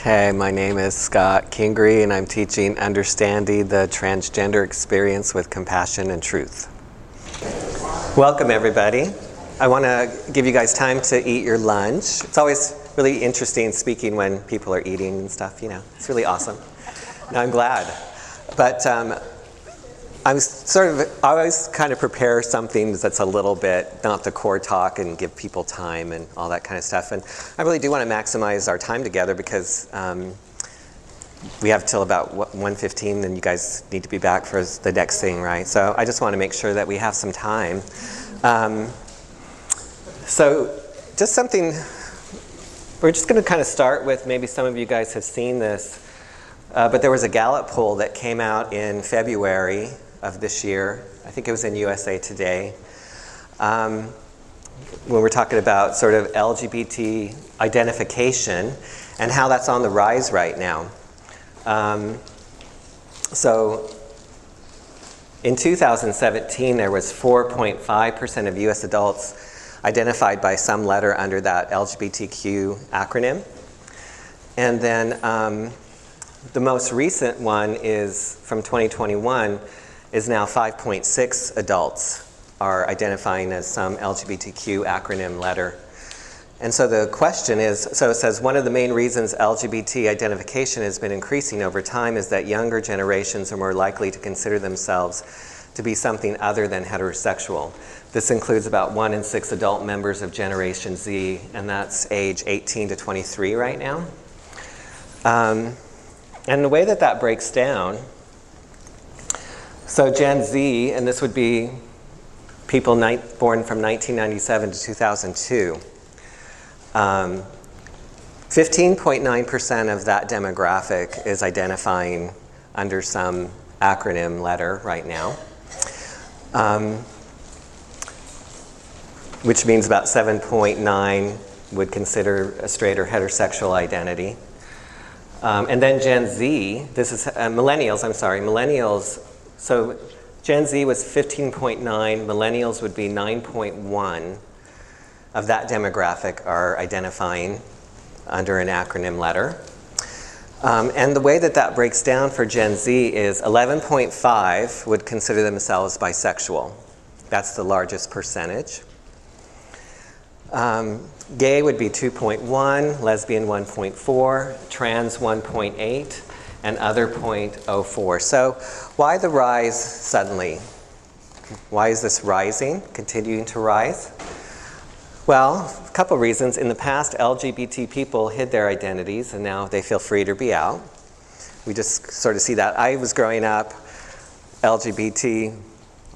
Okay, my name is Scott Kingery, and I'm teaching Understanding the Transgender Experience with Compassion and Truth. Welcome, everybody. I want to give you guys time to eat your lunch. It's always really interesting speaking when people are eating and stuff, you know, it's really awesome. No, I'm glad. But um, I'm sort of, I always kind of prepare something that's a little bit, not the core talk and give people time and all that kind of stuff. And I really do want to maximize our time together because um, we have till about 1.15 and you guys need to be back for the next thing, right? So I just want to make sure that we have some time. Um, so just something, we're just going to kind of start with, maybe some of you guys have seen this, uh, but there was a Gallup poll that came out in February of this year. I think it was in USA Today. Um, when we're talking about sort of LGBT identification and how that's on the rise right now. Um, so in 2017, there was 4.5% of US adults identified by some letter under that LGBTQ acronym. And then um, the most recent one is from 2021 is now 5.6 adults are identifying as some LGBTQ acronym letter. And so the question is so it says one of the main reasons LGBT identification has been increasing over time is that younger generations are more likely to consider themselves to be something other than heterosexual. This includes about one in six adult members of Generation Z, and that's age 18 to 23 right now. Um, and the way that that breaks down so Gen Z, and this would be people born from 1997 to 2002. Um, 15.9% of that demographic is identifying under some acronym letter right now, um, which means about 7.9 would consider a straight or heterosexual identity. Um, and then Gen Z, this is uh, millennials, I'm sorry, millennials so Gen Z was 15.9, millennials would be 9.1 of that demographic are identifying under an acronym letter. Um, and the way that that breaks down for Gen Z is 11.5 would consider themselves bisexual. That's the largest percentage. Um, gay would be 2.1, lesbian 1.4, trans 1.8, and other 0.04. So, why the rise suddenly? Why is this rising, continuing to rise? Well, a couple reasons. In the past, LGBT people hid their identities, and now they feel free to be out. We just sort of see that. I was growing up LGBT,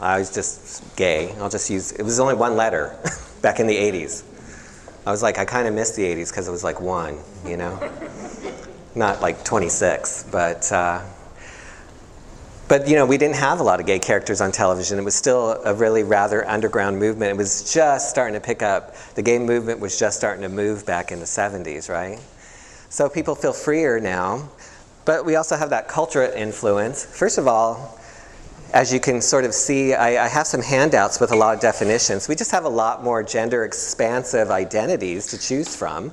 I was just gay. I'll just use, it was only one letter back in the 80s. I was like, I kind of missed the 80s because it was like one, you know? Not like 26, but. Uh, but you know, we didn't have a lot of gay characters on television. It was still a really rather underground movement. It was just starting to pick up. The gay movement was just starting to move back in the 70s, right? So people feel freer now. But we also have that cultural influence. First of all, as you can sort of see, I, I, have some handouts with a lot of definitions. We just have a lot more gender expansive identities to choose from.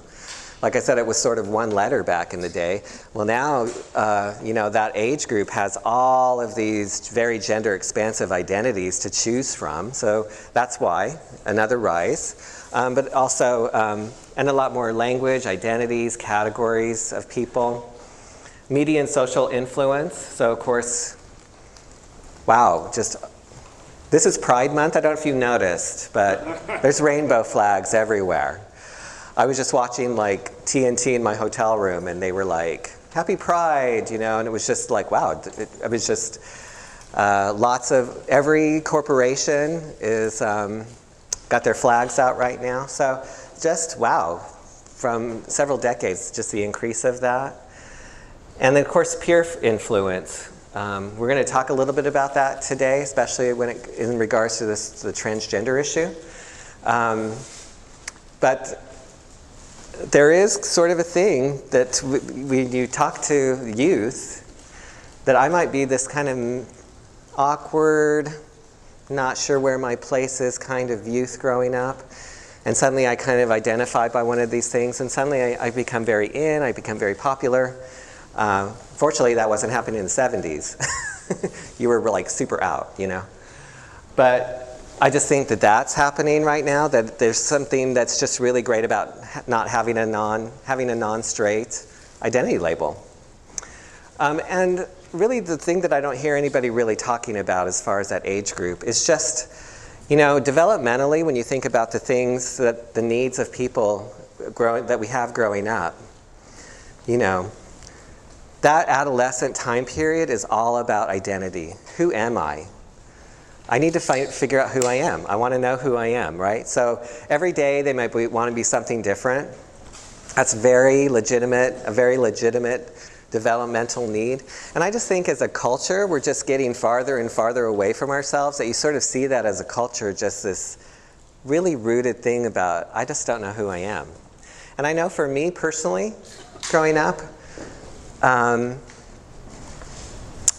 Like I said, it was sort of one letter back in the day. Well, now, uh, you know, that age group has all of these very gender expansive identities to choose from. So that's why, another rise. Um, but also, um, and a lot more language, identities, categories of people. Media and social influence. So, of course, wow, just this is Pride Month. I don't know if you noticed, but there's rainbow flags everywhere. I was just watching like TNT in my hotel room, and they were like, "Happy Pride," you know, and it was just like, wow. It, it was just uh, lots of every corporation is um, got their flags out right now. So just wow, from several decades, just the increase of that, and then of course peer influence. Um, we're going to talk a little bit about that today, especially when it, in regards to this the transgender issue. Um, but there is sort of a thing that when you talk to youth, that I might be this kind of awkward, not sure where my place is kind of youth growing up. And suddenly I kind of identify by one of these things, and suddenly I, I become very in, I become very popular. Uh, fortunately, that wasn't happening in the 70s. you were like super out, you know. But I just think that that's happening right now. That there's something that's just really great about not having a non having a non-straight identity label. Um, and really, the thing that I don't hear anybody really talking about as far as that age group is just, you know, developmentally when you think about the things that the needs of people growing that we have growing up. You know, that adolescent time period is all about identity. Who am I? I need to find, figure out who I am. I want to know who I am, right? So every day they might be, want to be something different. That's very legitimate, a very legitimate developmental need. And I just think as a culture, we're just getting farther and farther away from ourselves, that you sort of see that as a culture, just this really rooted thing about, I just don't know who I am. And I know for me personally, growing up, um,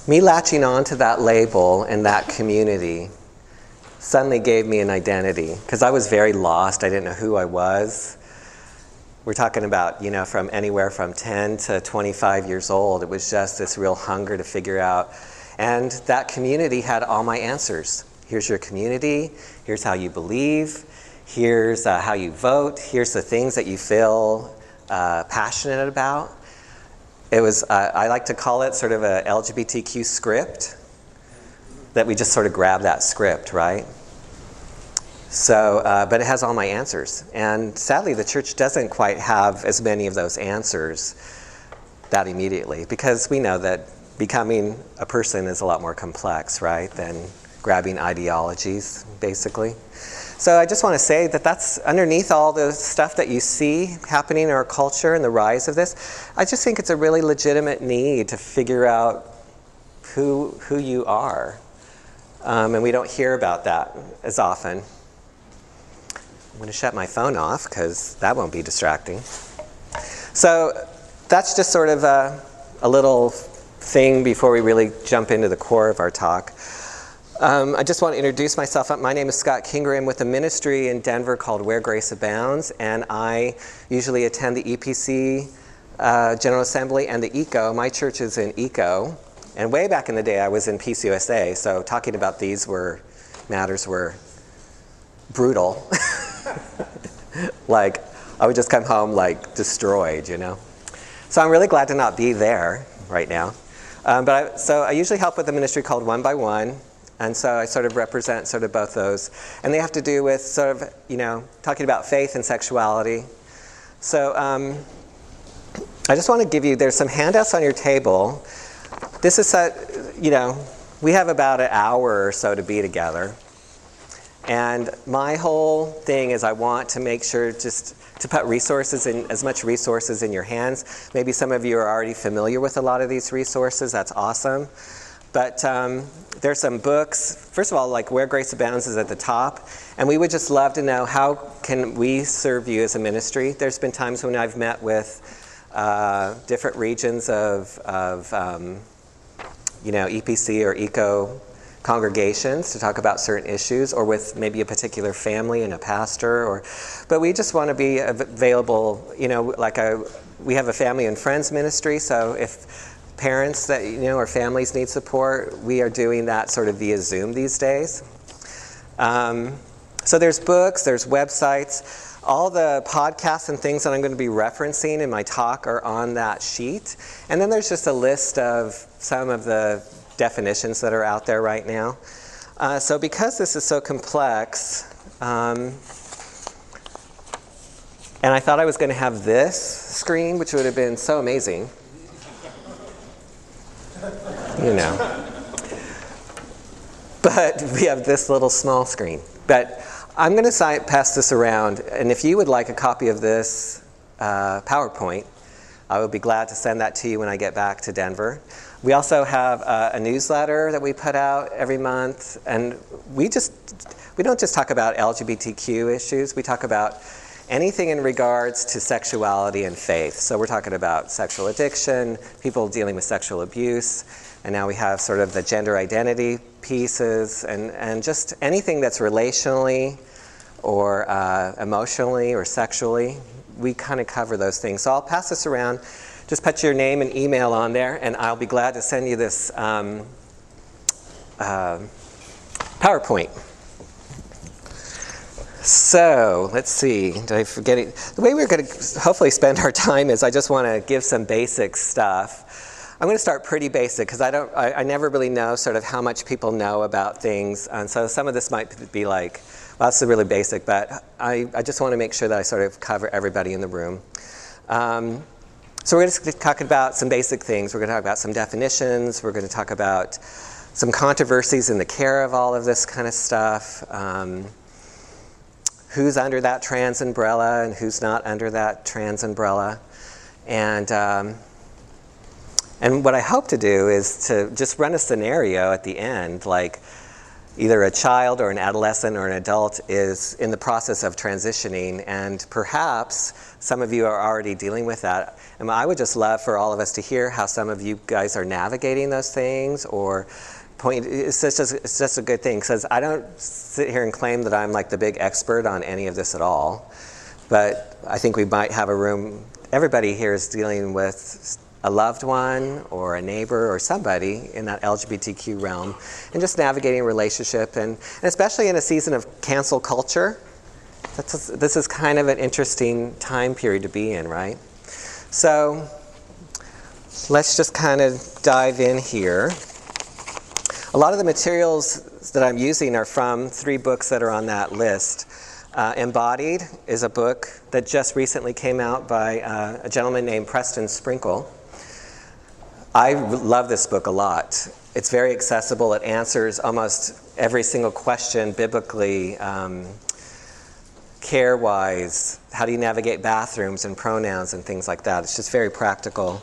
me latching on to that label and that community suddenly gave me an identity because I was very lost. I didn't know who I was. We're talking about, you know, from anywhere from 10 to 25 years old. It was just this real hunger to figure out. And that community had all my answers. Here's your community. Here's how you believe. Here's uh, how you vote. Here's the things that you feel uh, passionate about. It was, uh, I like to call it sort of a LGBTQ script, that we just sort of grab that script, right? So, uh, but it has all my answers. And sadly, the church doesn't quite have as many of those answers that immediately because we know that becoming a person is a lot more complex, right, than grabbing ideologies, basically. So I just want to say that that's underneath all the stuff that you see happening in our culture and the rise of this. I just think it's a really legitimate need to figure out who, who you are. Um, and we don't hear about that as often. I'm going to shut my phone off because that won't be distracting. So that's just sort of a, a little thing before we really jump into the core of our talk. Um, I just want to introduce myself. My name is Scott Kingery. I'm with a ministry in Denver called Where Grace Abounds, and I usually attend the EPC uh, General Assembly and the ECO. My church is in ECO, and way back in the day, I was in PCUSA. So talking about these were matters were brutal. like I would just come home like destroyed, you know. So I'm really glad to not be there right now. Um, but I, so I usually help with a ministry called One by One. And so I sort of represent sort of both those. And they have to do with sort of, you know, talking about faith and sexuality. So um, I just want to give you, there's some handouts on your table. This is, a, you know, we have about an hour or so to be together. And my whole thing is I want to make sure just to put resources in, as much resources in your hands. Maybe some of you are already familiar with a lot of these resources. That's awesome. But um, there's some books. First of all, like Where Grace Abounds is at the top. And we would just love to know how can we serve you as a ministry. There's been times when I've met with uh, different regions of, of um, you know, EPC or ECO congregations to talk about certain issues or with maybe a particular family and a pastor or but we just want to be available you know like a we have a family and friends ministry so if parents that you know or families need support, we are doing that sort of via Zoom these days. Um, so there's books, there's websites. All the podcasts and things that I'm going to be referencing in my talk are on that sheet. And then there's just a list of some of the definitions that are out there right now. Uh, so because this is so complex, um, and I thought I was going to have this screen, which would have been so amazing you know. But we have this little small screen. But I'm going to pass this around, and if you would like a copy of this uh, PowerPoint, I would be glad to send that to you when I get back to Denver. We also have uh, a newsletter that we put out every month, and we just we don't just talk about LGBTQ issues. We talk about anything in regards to sexuality and faith. So we're talking about sexual addiction, people dealing with sexual abuse, and now we have sort of the gender identity pieces and, and just anything that's relationally or uh, emotionally or sexually. We kind of cover those things. So I'll pass this around. Just put your name and email on there, and I'll be glad to send you this um, uh, PowerPoint. So let's see. Did I forget it? The way we're going to hopefully spend our time is I just want to give some basic stuff. I'm going to start pretty basic because I don't. I, I, never really know sort of how much people know about things, and so some of this might be like, well, that's really basic. But I, I just want to make sure that I sort of cover everybody in the room. Um, so we're going to talk about some basic things. We're going to talk about some definitions. We're going to talk about some controversies in the care of all of this kind of stuff. Um, who's under that trans umbrella and who's not under that trans umbrella. And, um, and what I hope to do is to just run a scenario at the end, like either a child or an adolescent or an adult is in the process of transitioning, and perhaps some of you are already dealing with that. And I would just love for all of us to hear how some of you guys are navigating those things or point. It's just, it's a good thing because I don't sit here and claim that I'm like the big expert on any of this at all. But I think we might have a room. Everybody here is dealing with a loved one or a neighbor or somebody in that LGBTQ realm and just navigating a relationship. And, and especially in a season of cancel culture, that's, this is kind of an interesting time period to be in, right? So let's just kind of dive in here. A lot of the materials that I'm using are from three books that are on that list. Uh, Embodied is a book that just recently came out by uh, a gentleman named Preston Sprinkle. I love this book a lot. It's very accessible. It answers almost every single question biblically, um, care wise. How do you navigate bathrooms and pronouns and things like that? It's just very practical.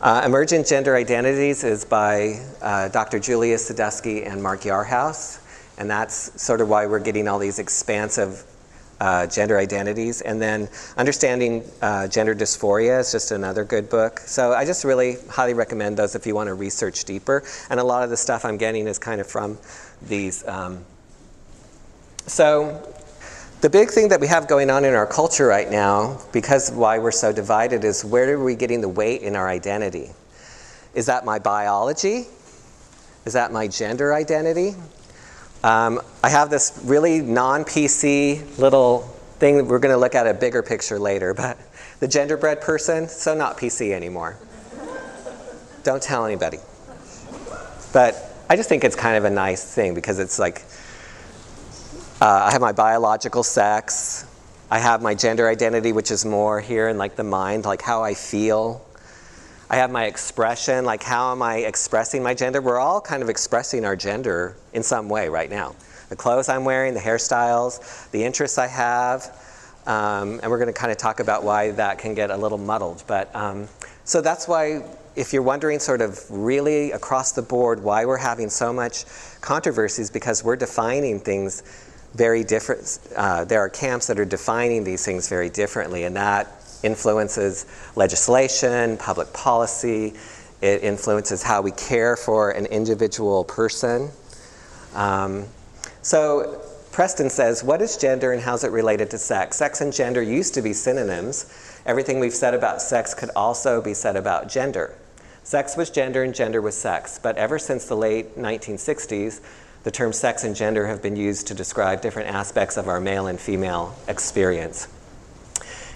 Uh, Emergent Gender Identities is by uh, Dr. Julia Sadusky and Mark Yarhouse, and that's sort of why we're getting all these expansive uh, gender identities. And then Understanding uh, Gender Dysphoria is just another good book. So I just really highly recommend those if you want to research deeper. And a lot of the stuff I'm getting is kind of from these. Um, so the big thing that we have going on in our culture right now, because why we're so divided, is where are we getting the weight in our identity? Is that my biology? Is that my gender identity? Um, I have this really non PC little thing that we're going to look at a bigger picture later, but the genderbread person, so not PC anymore. Don't tell anybody. But I just think it's kind of a nice thing because it's like, uh, I have my biological sex. I have my gender identity, which is more here in like the mind, like how I feel. I have my expression, like how am I expressing my gender? We're all kind of expressing our gender in some way right now. The clothes I'm wearing, the hairstyles, the interests I have, um, and we're going to kind of talk about why that can get a little muddled. But um, so that's why, if you're wondering, sort of really across the board, why we're having so much controversies, because we're defining things very different. Uh, there are camps that are defining these things very differently, and that influences legislation, public policy. It influences how we care for an individual person. Um, so Preston says, What is gender and how is it related to sex? Sex and gender used to be synonyms. Everything we've said about sex could also be said about gender. Sex was gender and gender was sex. But ever since the late 1960s, the terms sex and gender have been used to describe different aspects of our male and female experience.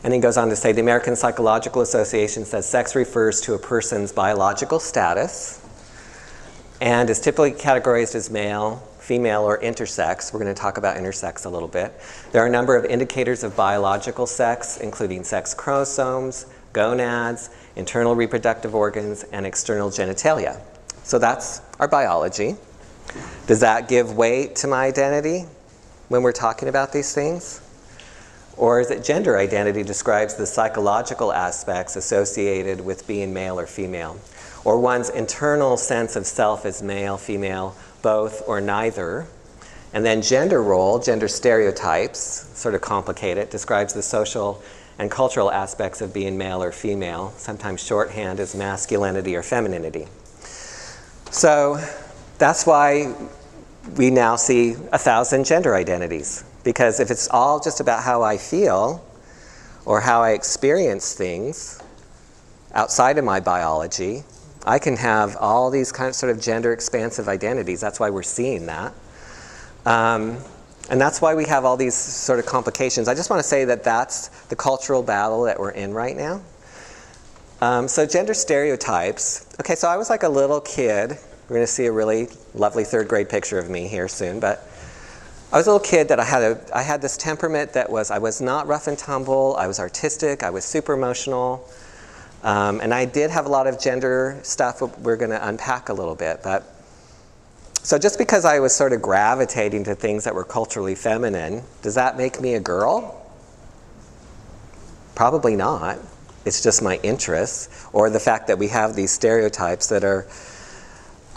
And he goes on to say the American Psychological Association says sex refers to a person's biological status and is typically categorized as male, female, or intersex. We're going to talk about intersex a little bit. There are a number of indicators of biological sex, including sex chromosomes, gonads, internal reproductive organs, and external genitalia. So that's our biology. Does that give weight to my identity when we're talking about these things? Or is it gender identity describes the psychological aspects associated with being male or female? Or one's internal sense of self as male, female, both, or neither? And then gender role, gender stereotypes, sort of complicated, describes the social and cultural aspects of being male or female, sometimes shorthand as masculinity or femininity. So that's why we now see a thousand gender identities Because if it's all just about how I feel or how I experience things outside of my biology, I can have all these kind of sort of gender expansive identities. That's why we're seeing that. Um, and that's why we have all these sort of complications. I just want to say that that's the cultural battle that we're in right now. Um, so, gender stereotypes. Okay, so I was like a little kid. We're going to see a really lovely third grade picture of me here soon, but I was a little kid that I had, a, I had this temperament that was, I was not rough and tumble, I was artistic, I was super emotional. Um, and I did have a lot of gender stuff we're going to unpack a little bit. But so just because I was sort of gravitating to things that were culturally feminine, does that make me a girl? Probably not. It's just my interests, or the fact that we have these stereotypes that are.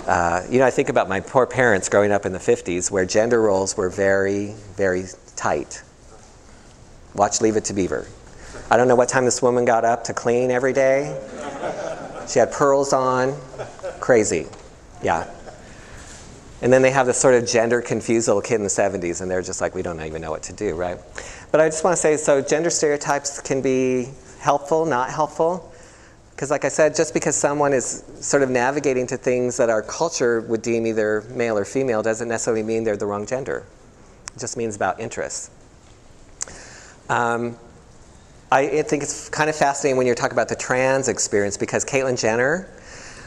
Uh, you know, I think about my poor parents growing up in the 50s where gender roles were very, very tight. Watch Leave It to Beaver. I don't know what time this woman got up to clean every day. She had pearls on. Crazy. Yeah. And then they have this sort of gender confused little kid in the 70s, and they're just like, we don't even know what to do, right? But I just want to say so, gender stereotypes can be helpful, not helpful. Because, like I said, just because someone is sort of navigating to things that our culture would deem either male or female doesn't necessarily mean they're the wrong gender. It just means about interests. Um, I think it's kind of fascinating when you're talking about the trans experience because Caitlyn Jenner,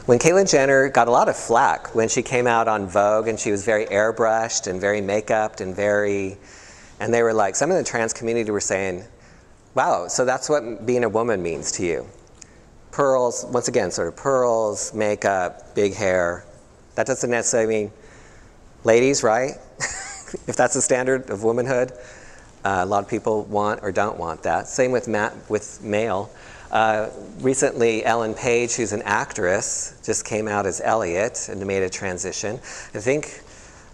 when Caitlyn Jenner got a lot of flack when she came out on Vogue and she was very airbrushed and very makeuped and very, and they were like, some of the trans community were saying, wow, so that's what being a woman means to you. Pearls, once again, sort of pearls, makeup, big hair. That doesn't necessarily mean ladies, right? if that's the standard of womanhood. Uh, a lot of people want or don't want that. Same with, ma- with male. Uh, recently, Ellen Page, who's an actress, just came out as Elliot and made a transition. I think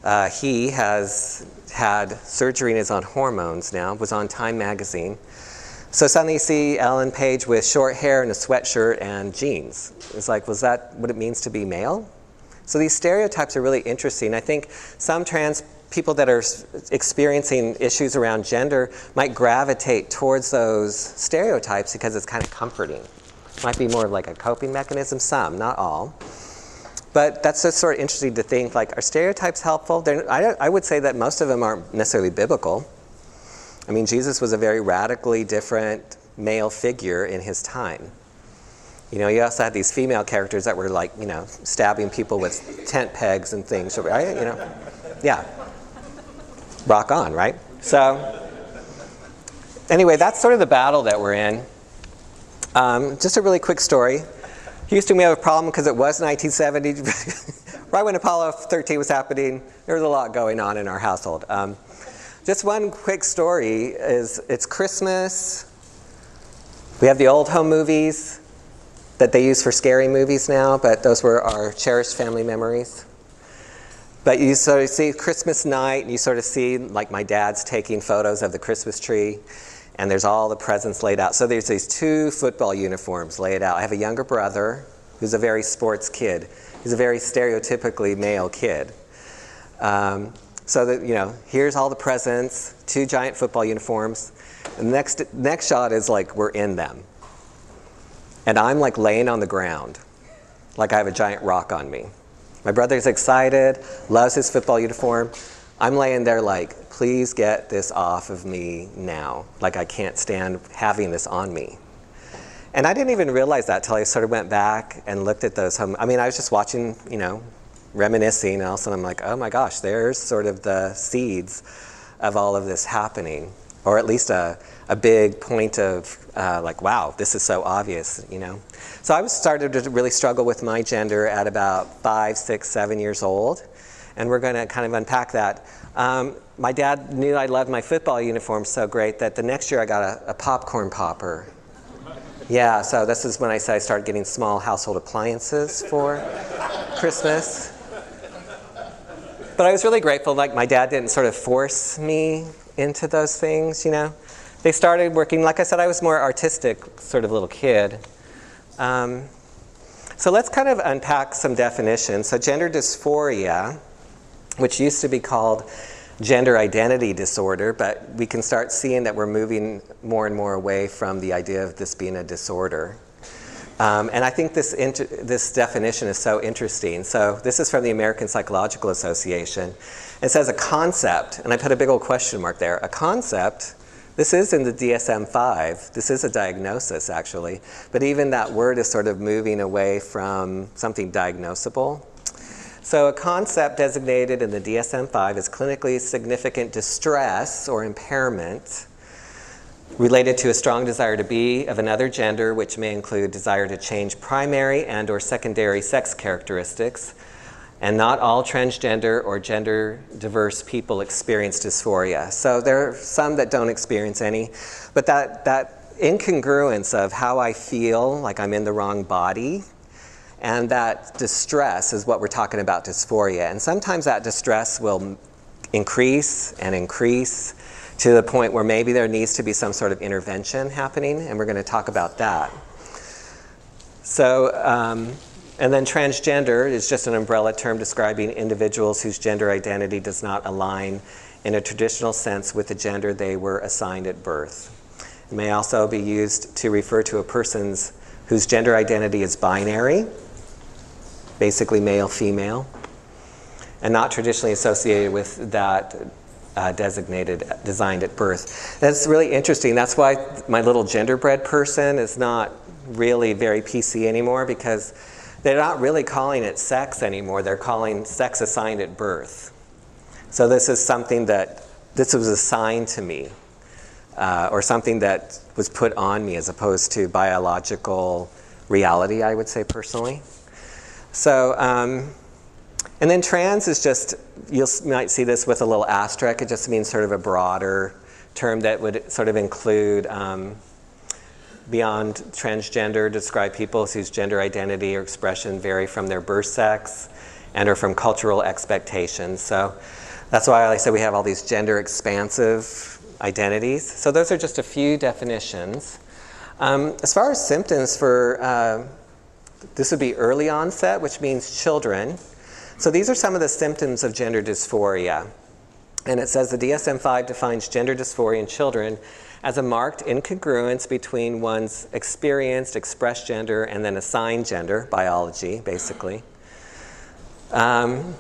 uh, he has had surgery and is on hormones now, was on Time magazine. So suddenly you see Ellen Page with short hair and a sweatshirt and jeans. It's like, was that what it means to be male? So these stereotypes are really interesting. I think some trans people that are experiencing issues around gender might gravitate towards those stereotypes because it's kind of comforting. Might be more like a coping mechanism, some, not all. But that's just sort of interesting to think like, are stereotypes helpful? I, I would say that most of them aren't necessarily biblical. I mean, Jesus was a very radically different male figure in his time. You know, you also had these female characters that were like, you know, stabbing people with tent pegs and things. Right? You know, yeah rock on, right? So, anyway, that's sort of the battle that we're in. Um, just a really quick story. Houston, we have a problem because it was 1970. right when Apollo 13 was happening, there was a lot going on in our household. Um, just one quick story is it's Christmas. We have the old home movies that they use for scary movies now, but those were our cherished family memories. But you sort of see Christmas night, and you sort of see, like, my dad's taking photos of the Christmas tree, and there's all the presents laid out. So there's these two football uniforms laid out. I have a younger brother who's a very sports kid. He's a very stereotypically male kid. Um, so that, you know, here's all the presents, two giant football uniforms. Next, next shot is like we're in them. And I'm like laying on the ground, like I have a giant rock on me. My brother's excited, loves his football uniform. I'm laying there like, please get this off of me now. Like, I can't stand having this on me. And I didn't even realize that till I sort of went back and looked at those home. I mean, I was just watching, you know, reminiscing, and all of a sudden I'm like, oh my gosh, there's sort of the seeds of all of this happening, or at least a, a big point of uh, like, wow, this is so obvious, you know. So I was started to really struggle with my gender at about five, six, seven years old, and we're going to kind of unpack that. Um, my dad knew I loved my football uniform so great that the next year I got a, a popcorn popper. Yeah, so this is when I said I started getting small household appliances for Christmas. But I was really grateful, like my dad didn't sort of force me into those things, you know they started working. Like I said, I was more artistic sort of little kid. Um, so let's kind of unpack some definitions. So gender dysphoria, which used to be called gender identity disorder, but we can start seeing that we're moving more and more away from the idea of this being a disorder. Um, and I think this, inter- this definition is so interesting. So, this is from the American Psychological Association. It says a concept, and I put a big old question mark there. A concept, this is in the DSM 5, this is a diagnosis actually, but even that word is sort of moving away from something diagnosable. So, a concept designated in the DSM 5 is clinically significant distress or impairment related to a strong desire to be of another gender which may include desire to change primary and or secondary sex characteristics. And not all transgender or gender diverse people experience dysphoria. So there are some that don't experience any. But that, that incongruence of how i feel like i'm in the wrong body and that distress is what we're talking about dysphoria. And sometimes that distress will increase and increase to the point where maybe there needs to be some sort of intervention happening, and we're going to talk about that. So, um, and then transgender is just an umbrella term describing individuals whose gender identity does not align in a traditional sense with the gender they were assigned at birth. It may also be used to refer to a person's whose gender identity is binary, basically male female, and not traditionally associated with that uh, designated, designed at birth. That's really interesting. That's why my little genderbread person is not really very PC anymore because they're not really calling it sex anymore. They're calling sex assigned at birth. So this is something that this was assigned to me, uh, or something that was put on me as opposed to biological reality. I would say personally. So. Um, and then trans is just, you might see this with a little asterisk. It just means sort of a broader term that would sort of include um, beyond transgender, describe people whose gender identity or expression vary from their birth sex and or from cultural expectations. So that's why I say we have all these gender expansive identities. So those are just a few definitions. Um, as far as symptoms for, uh, this would be early onset, which means children. So these are some of the symptoms of gender dysphoria. And it says the DSM 5 defines gender dysphoria in children as a marked incongruence between one's experienced, expressed gender, and then assigned gender, biology, basically. Um,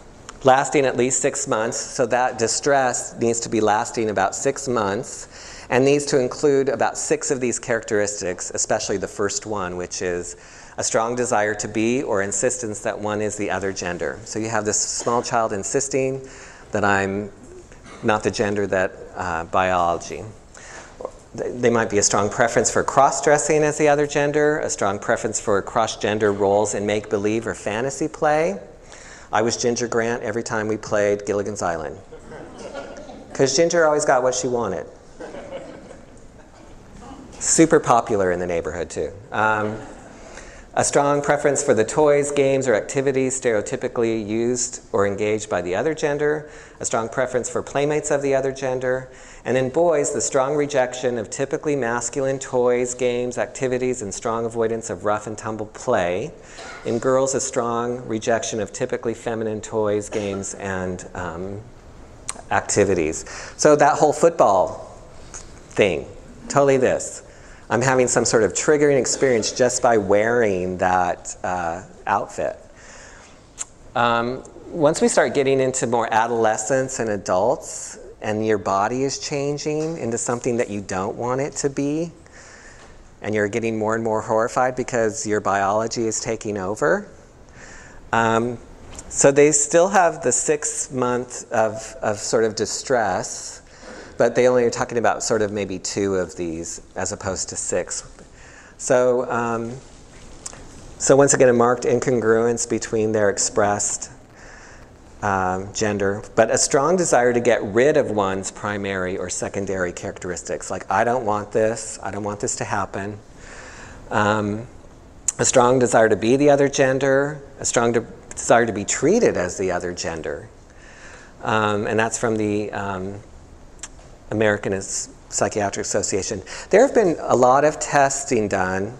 lasting at least six months, so that distress needs to be lasting about six months and needs to include about six of these characteristics, especially the first one, which is a strong desire to be or insistence that one is the other gender. So you have this small child insisting that I'm not the gender that uh, biology. They might be a strong preference for cross dressing as the other gender, a strong preference for cross gender roles in make believe or fantasy play. I was Ginger Grant every time we played Gilligan's Island. Because Ginger always got what she wanted. Super popular in the neighborhood, too. Um, a strong preference for the toys, games, or activities stereotypically used or engaged by the other gender. A strong preference for playmates of the other gender. And in boys, the strong rejection of typically masculine toys, games, activities, and strong avoidance of rough and tumble play. In girls, a strong rejection of typically feminine toys, games, and um, activities. So that whole football thing, totally this. I'm having some sort of triggering experience just by wearing that uh, outfit. Um, once we start getting into more adolescents and adults, and your body is changing into something that you don't want it to be, and you're getting more and more horrified because your biology is taking over. Um, so they still have the six month of, of sort of distress but they only are talking about sort of maybe two of these as opposed to six. So, um, so once again, a marked incongruence between their expressed um, gender, but a strong desire to get rid of one's primary or secondary characteristics. Like, I don't want this, I don't want this to happen. Um, a strong desire to be the other gender, a strong de- desire to be treated as the other gender. Um, and that's from the um, American Psychiatric Association. There have been a lot of testing done,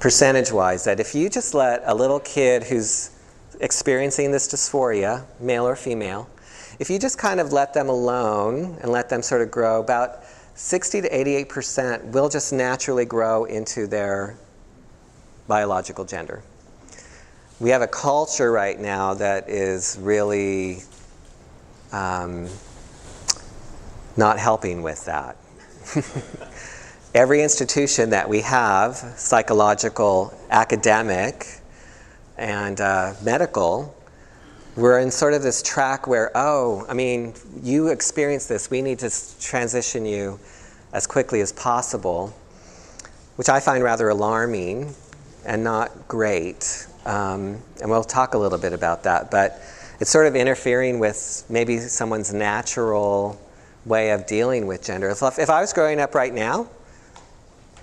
percentage wise, that if you just let a little kid who's experiencing this dysphoria, male or female, if you just kind of let them alone and let them sort of grow, about 60 to 88% will just naturally grow into their biological gender. We have a culture right now that is really um, not helping with that. Every institution that we have, psychological, academic, and uh, medical, we're in sort of this track where, oh, I mean, you experience this, we need to transition you as quickly as possible, which I find rather alarming and not great. Um, and we'll talk a little bit about that. But it's sort of interfering with maybe someone's natural way of dealing with gender. If, if I was growing up right now,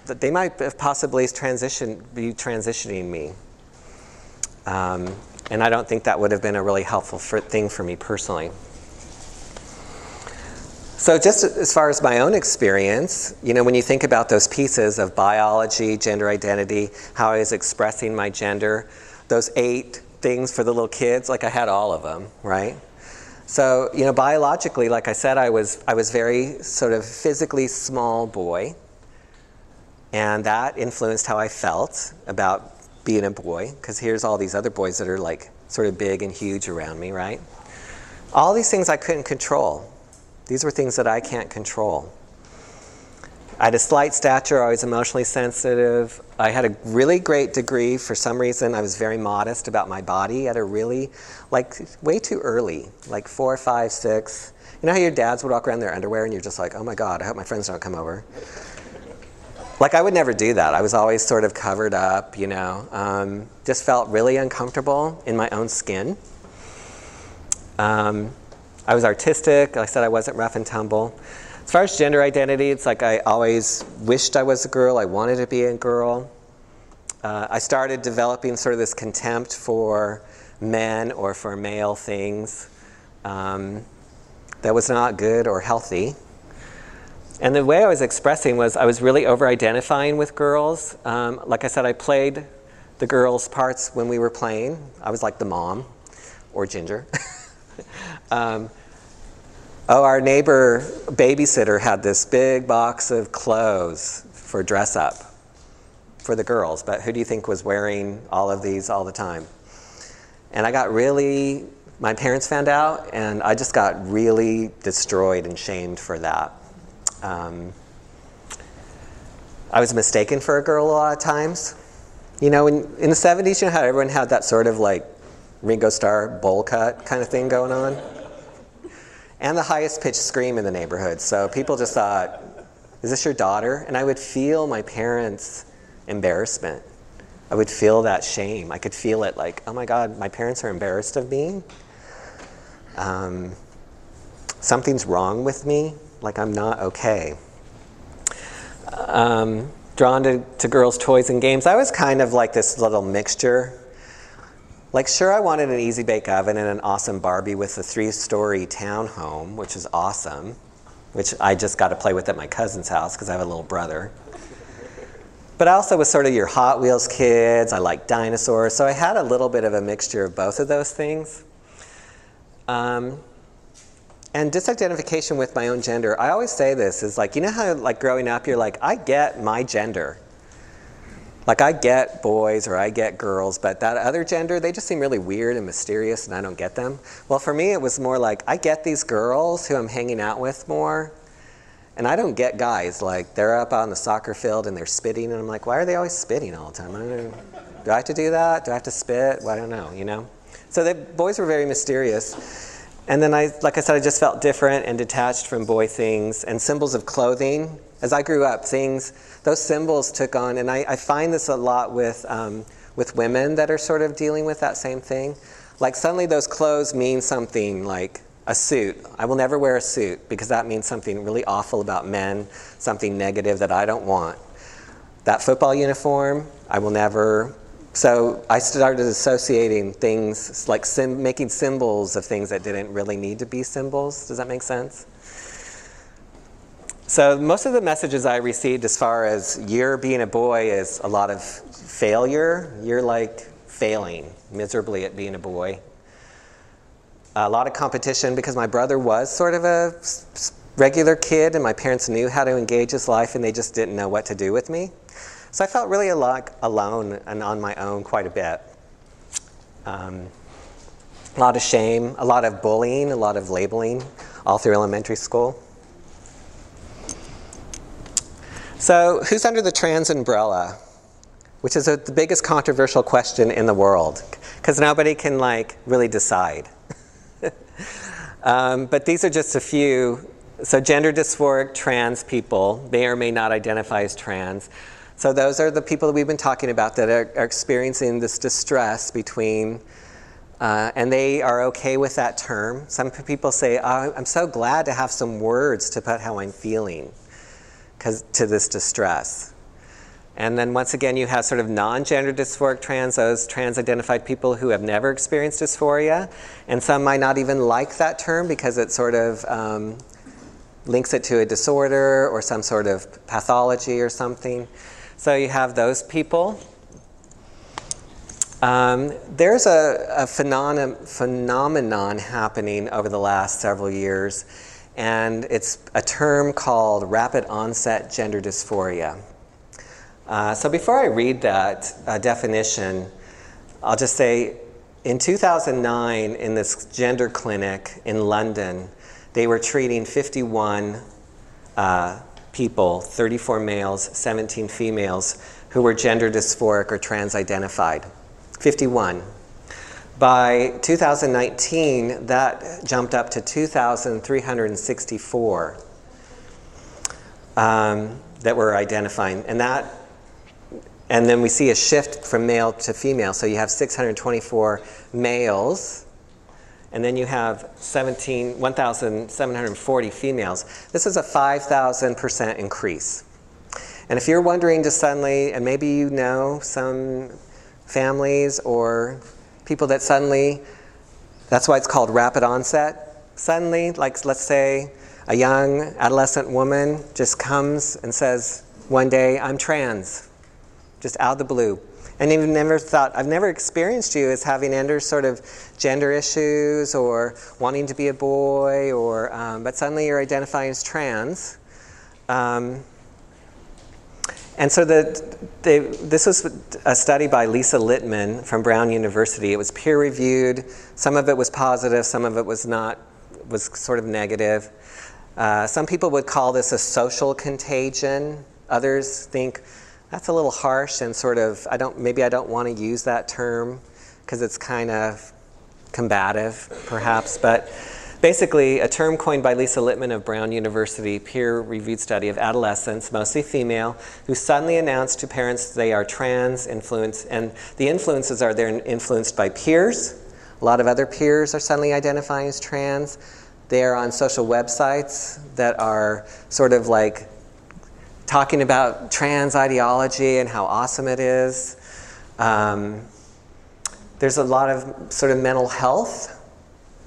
they might have possibly transition, be transitioning me. Um, and I don't think that would have been a really helpful for, thing for me personally. So, just as far as my own experience, you know, when you think about those pieces of biology, gender identity, how I was expressing my gender, those eight things for the little kids, like I had all of them, right? So, you know, biologically, like I said, I was, I was very sort of physically small boy. And that influenced how I felt about being a boy, because here's all these other boys that are like sort of big and huge around me, right? All these things I couldn't control. These were things that I can't control. I had a slight stature, I was emotionally sensitive. I had a really great degree. For some reason, I was very modest about my body at a really, like, way too early, like four, five, six. You know how your dads would walk around in their underwear and you're just like, oh my God, I hope my friends don't come over? Like, I would never do that. I was always sort of covered up, you know. Um, just felt really uncomfortable in my own skin. Um, I was artistic. Like I said I wasn't rough and tumble. As far as gender identity, it's like I always wished I was a girl. I wanted to be a girl. Uh, I started developing sort of this contempt for men or for male things um, that was not good or healthy. And the way I was expressing was I was really over identifying with girls. Um, like I said, I played the girls' parts when we were playing. I was like the mom or Ginger. um, Oh, our neighbor babysitter had this big box of clothes for dress up for the girls, but who do you think was wearing all of these all the time? And I got really, my parents found out, and I just got really destroyed and shamed for that. Um, I was mistaken for a girl a lot of times. You know, in, in the 70s, you know how everyone had that sort of like Ringo Starr bowl cut kind of thing going on? And the highest pitched scream in the neighborhood. So people just thought, Is this your daughter? And I would feel my parents' embarrassment. I would feel that shame. I could feel it like, oh my God, my parents are embarrassed of me. Um, something's wrong with me, like I'm not okay. Um, drawn to, to girls' toys and games. I was kind of like this little mixture like, sure, I wanted an easy bake oven and an awesome Barbie with a three story townhome, which is awesome, which I just got to play with at my cousin's house because I have a little brother. But I also was sort of your Hot Wheels kids. I like dinosaurs. So I had a little bit of a mixture of both of those things. Um, and disidentification with my own gender, I always say this is like, you know how, like, growing up, you're like, I get my gender. Like, I get boys or I get girls, but that other gender, they just seem really weird and mysterious and I don't get them. Well, for me, it was more like, I get these girls who I'm hanging out with more, and I don't get guys. Like, they're up on the soccer field and they're spitting, and I'm like, why are they always spitting all the time? I don't Do I have to do that? Do I have to spit? Well, I don't know, you know? So the boys were very mysterious. And then I, like I said, I just felt different and detached from boy things and symbols of clothing. As I grew up, things, those symbols took on, and I, I find this a lot with, um, with women that are sort of dealing with that same thing. Like suddenly those clothes mean something like a suit. I will never wear a suit because that means something really awful about men, something negative that I don't want. That football uniform, I will never so I started associating things like sim- making symbols of things that didn't really need to be symbols. Does that make sense? So most of the messages I received as far as you're being a boy is a lot of failure. You're like failing miserably at being a boy. a lot of competition because my brother was sort of a regular kid and my parents knew how to engage his life and they just didn't know what to do with me. So I felt really a lot alone and on my own quite a bit. Um, a lot of shame, a lot of bullying, a lot of labeling all through elementary school. So, who's under the trans umbrella? Which is a, the biggest controversial question in the world because nobody can like really decide. um, but these are just a few. So, gender dysphoric trans people may or may not identify as trans. So, those are the people that we've been talking about that are, are experiencing this distress between uh, and they are okay with that term. Some people say, oh, I'm so glad to have some words to put how I'm feeling cause, to this distress. And then once again, you have sort of non gender dysphoric trans, those trans identified people who have never experienced dysphoria. And some might not even like that term because it sort of um, links it to a disorder or some sort of pathology or something. So you have those people. Um, there's a, a phenom- phenomenon happening over the last several years, and it's a term called rapid onset gender dysphoria. Uh, so before I read that uh, definition, I'll just say in 2009, in this gender clinic in London, they were treating 51 uh, people 34 males, 17 females who were gender dysphoric or trans identified. 51. By 2019, that jumped up to 2,364 um, that we're identifying. And that and then we see a shift from male to female. So you have 624 males, and then you have 17, 1,740 females. This is a 5,000% increase. And if you're wondering just suddenly, and maybe you know some families or people that suddenly, that's why it's called rapid onset. Suddenly, like let's say a young adolescent woman just comes and says one day, I'm trans, just out of the blue. And you've never thought, I've never experienced you as having any sort of gender issues or wanting to be a boy, or, um, but suddenly you're identifying as trans. Um, and so the, they, this was a study by Lisa Littman from Brown University. It was peer reviewed. Some of it was positive, some of it was not, was sort of negative. Uh, some people would call this a social contagion. Others think that's a little harsh and sort of, I don't, maybe I don't want to use that term because it's kind of combative, perhaps. But Basically, a term coined by Lisa Littman of Brown University, peer reviewed study of adolescents, mostly female, who suddenly announce to parents they are trans influenced, and the influences are they're influenced by peers. A lot of other peers are suddenly identifying as trans. They are on social websites that are sort of like talking about trans ideology and how awesome it is. Um, there's a lot of sort of mental health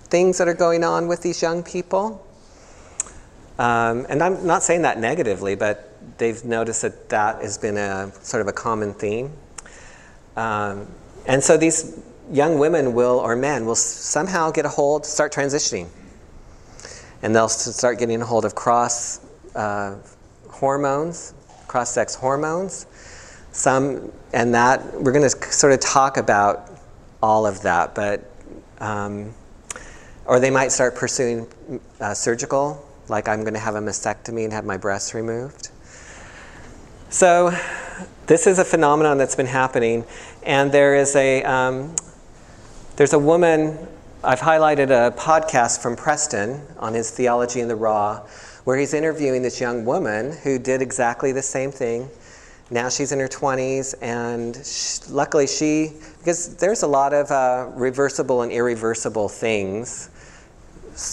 things that are going on with these young people. Um, and I'm not saying that negatively, but they've noticed that that has been a sort of a common theme. Um, and so these young women will, or men, will somehow get a hold, start transitioning. And they'll start getting a hold of cross uh, hormones, cross sex hormones. Some, and that, we're going to sort of talk about all of that, but um, or they might start pursuing uh, surgical, like I'm going to have a mastectomy and have my breasts removed. So, this is a phenomenon that's been happening, and there is a um, there's a woman. I've highlighted a podcast from Preston on his theology in the raw, where he's interviewing this young woman who did exactly the same thing. Now she's in her 20s, and she, luckily she, because there's a lot of uh, reversible and irreversible things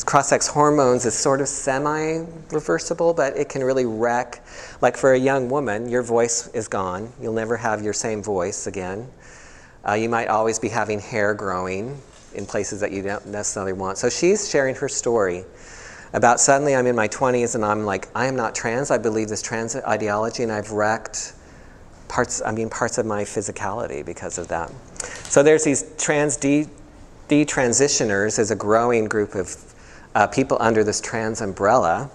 cross-sex hormones is sort of semi-reversible, but it can really wreck. Like for a young woman, your voice is gone. You'll never have your same voice again. Uh, you might always be having hair growing in places that you don't necessarily want. So she's sharing her story about suddenly I'm in my 20s and I'm like, I am not trans. I believe this trans ideology, and I've wrecked parts. I mean, parts of my physicality because of that. So there's these trans de detransitioners is a growing group of uh, people under this trans umbrella.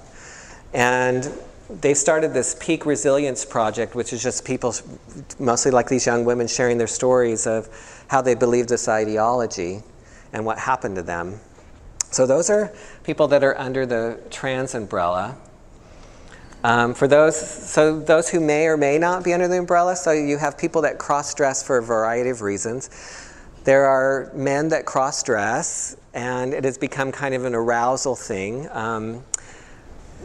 And they started this Pique Resilience Project, which is just people, mostly like these young women, sharing their stories of how they believe this ideology and what happened to them. So, those are people that are under the trans umbrella. Um, for those, so those who may or may not be under the umbrella, so you have people that cross dress for a variety of reasons. There are men that cross dress, and it has become kind of an arousal thing. Um,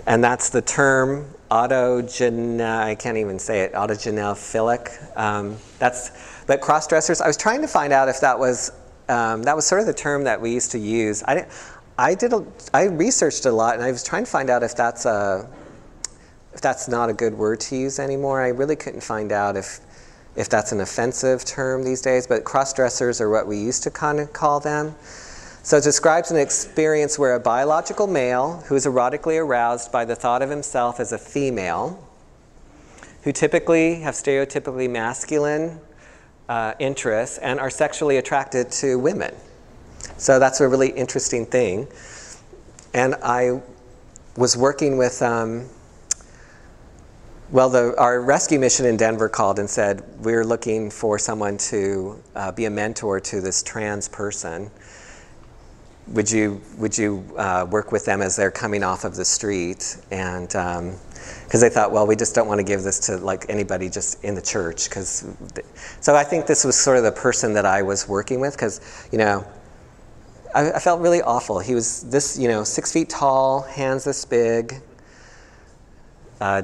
and that's the term autogen, I can't even say it, autogynephilic. Um, that's, but cross dressers, I was trying to find out if that was, um, that was sort of the term that we used to use. I, I, did a, I researched a lot, and I was trying to find out if that's a, if that's not a good word to use anymore. I really couldn't find out if, if that's an offensive term these days, but cross dressers are what we used to kind of call them. So it describes an experience where a biological male who is erotically aroused by the thought of himself as a female, who typically have stereotypically masculine uh, interests and are sexually attracted to women. So that's a really interesting thing. And I was working with um, well, the, our rescue mission in Denver called and said, We're looking for someone to uh, be a mentor to this trans person. Would you, would you uh, work with them as they're coming off of the street? And because um, they thought, well, we just don't want to give this to like anybody just in the church. Cause so I think this was sort of the person that I was working with because, you know, I, I felt really awful. He was this, you know, six feet tall, hands this big. Uh,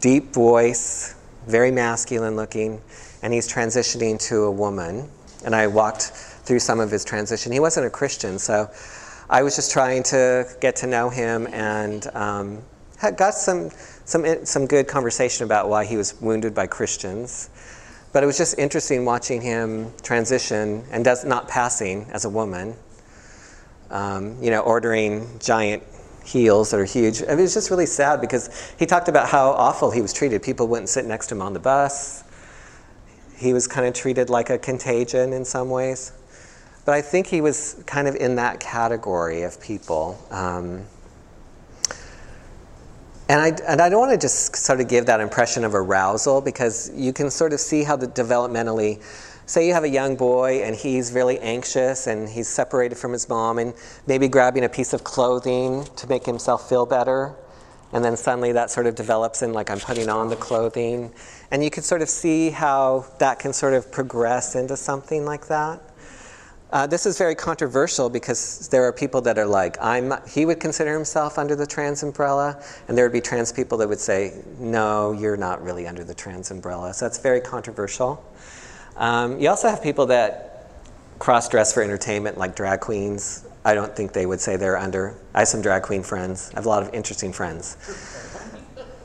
deep voice, very masculine looking, and he's transitioning to a woman. And I walked through some of his transition. He wasn't a Christian, so I was just trying to get to know him and um, got some, some, some good conversation about why he was wounded by Christians. But it was just interesting watching him transition and does, not passing as a woman. Um, you know, ordering giant heels that are huge. I mean, it was just really sad because he talked about how awful he was treated. People wouldn't sit next to him on the bus. He was kind of treated like a contagion in some ways. But I think he was kind of in that category of people. Um, and I, and I don't want to just sort of give that impression of arousal because you can sort of see how the developmentally Say you have a young boy and he's really anxious and he's separated from his mom and maybe grabbing a piece of clothing to make himself feel better. And then suddenly that sort of develops in like I'm putting on the clothing. And you can sort of see how that can sort of progress into something like that. Uh, this is very controversial because there are people that are like, I'm, he would consider himself under the trans umbrella, and there would be trans people that would say, no, you're not really under the trans umbrella. So that's very controversial. Um, you also have people that cross dress for entertainment, like drag queens. I don't think they would say they're under. I have some drag queen friends. I have a lot of interesting friends.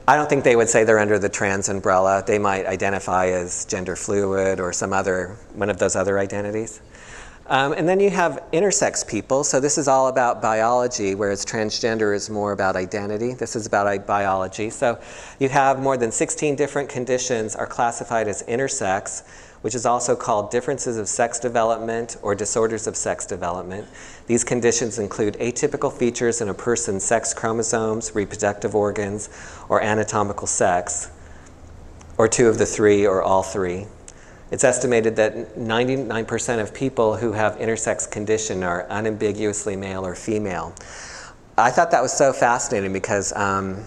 I don't think they would say they're under the trans umbrella. They might identify as gender fluid or some other, one of those other identities. Um, and then you have intersex people. So this is all about biology, whereas transgender is more about identity. This is about biology. So you have more than 16 different conditions are classified as intersex which is also called differences of sex development or disorders of sex development. These conditions include atypical features in a person's sex chromosomes, reproductive organs, or anatomical sex, or two of the three or all three. It's estimated that 99% of people who have intersex condition are unambiguously male or female. I thought that was so fascinating because um,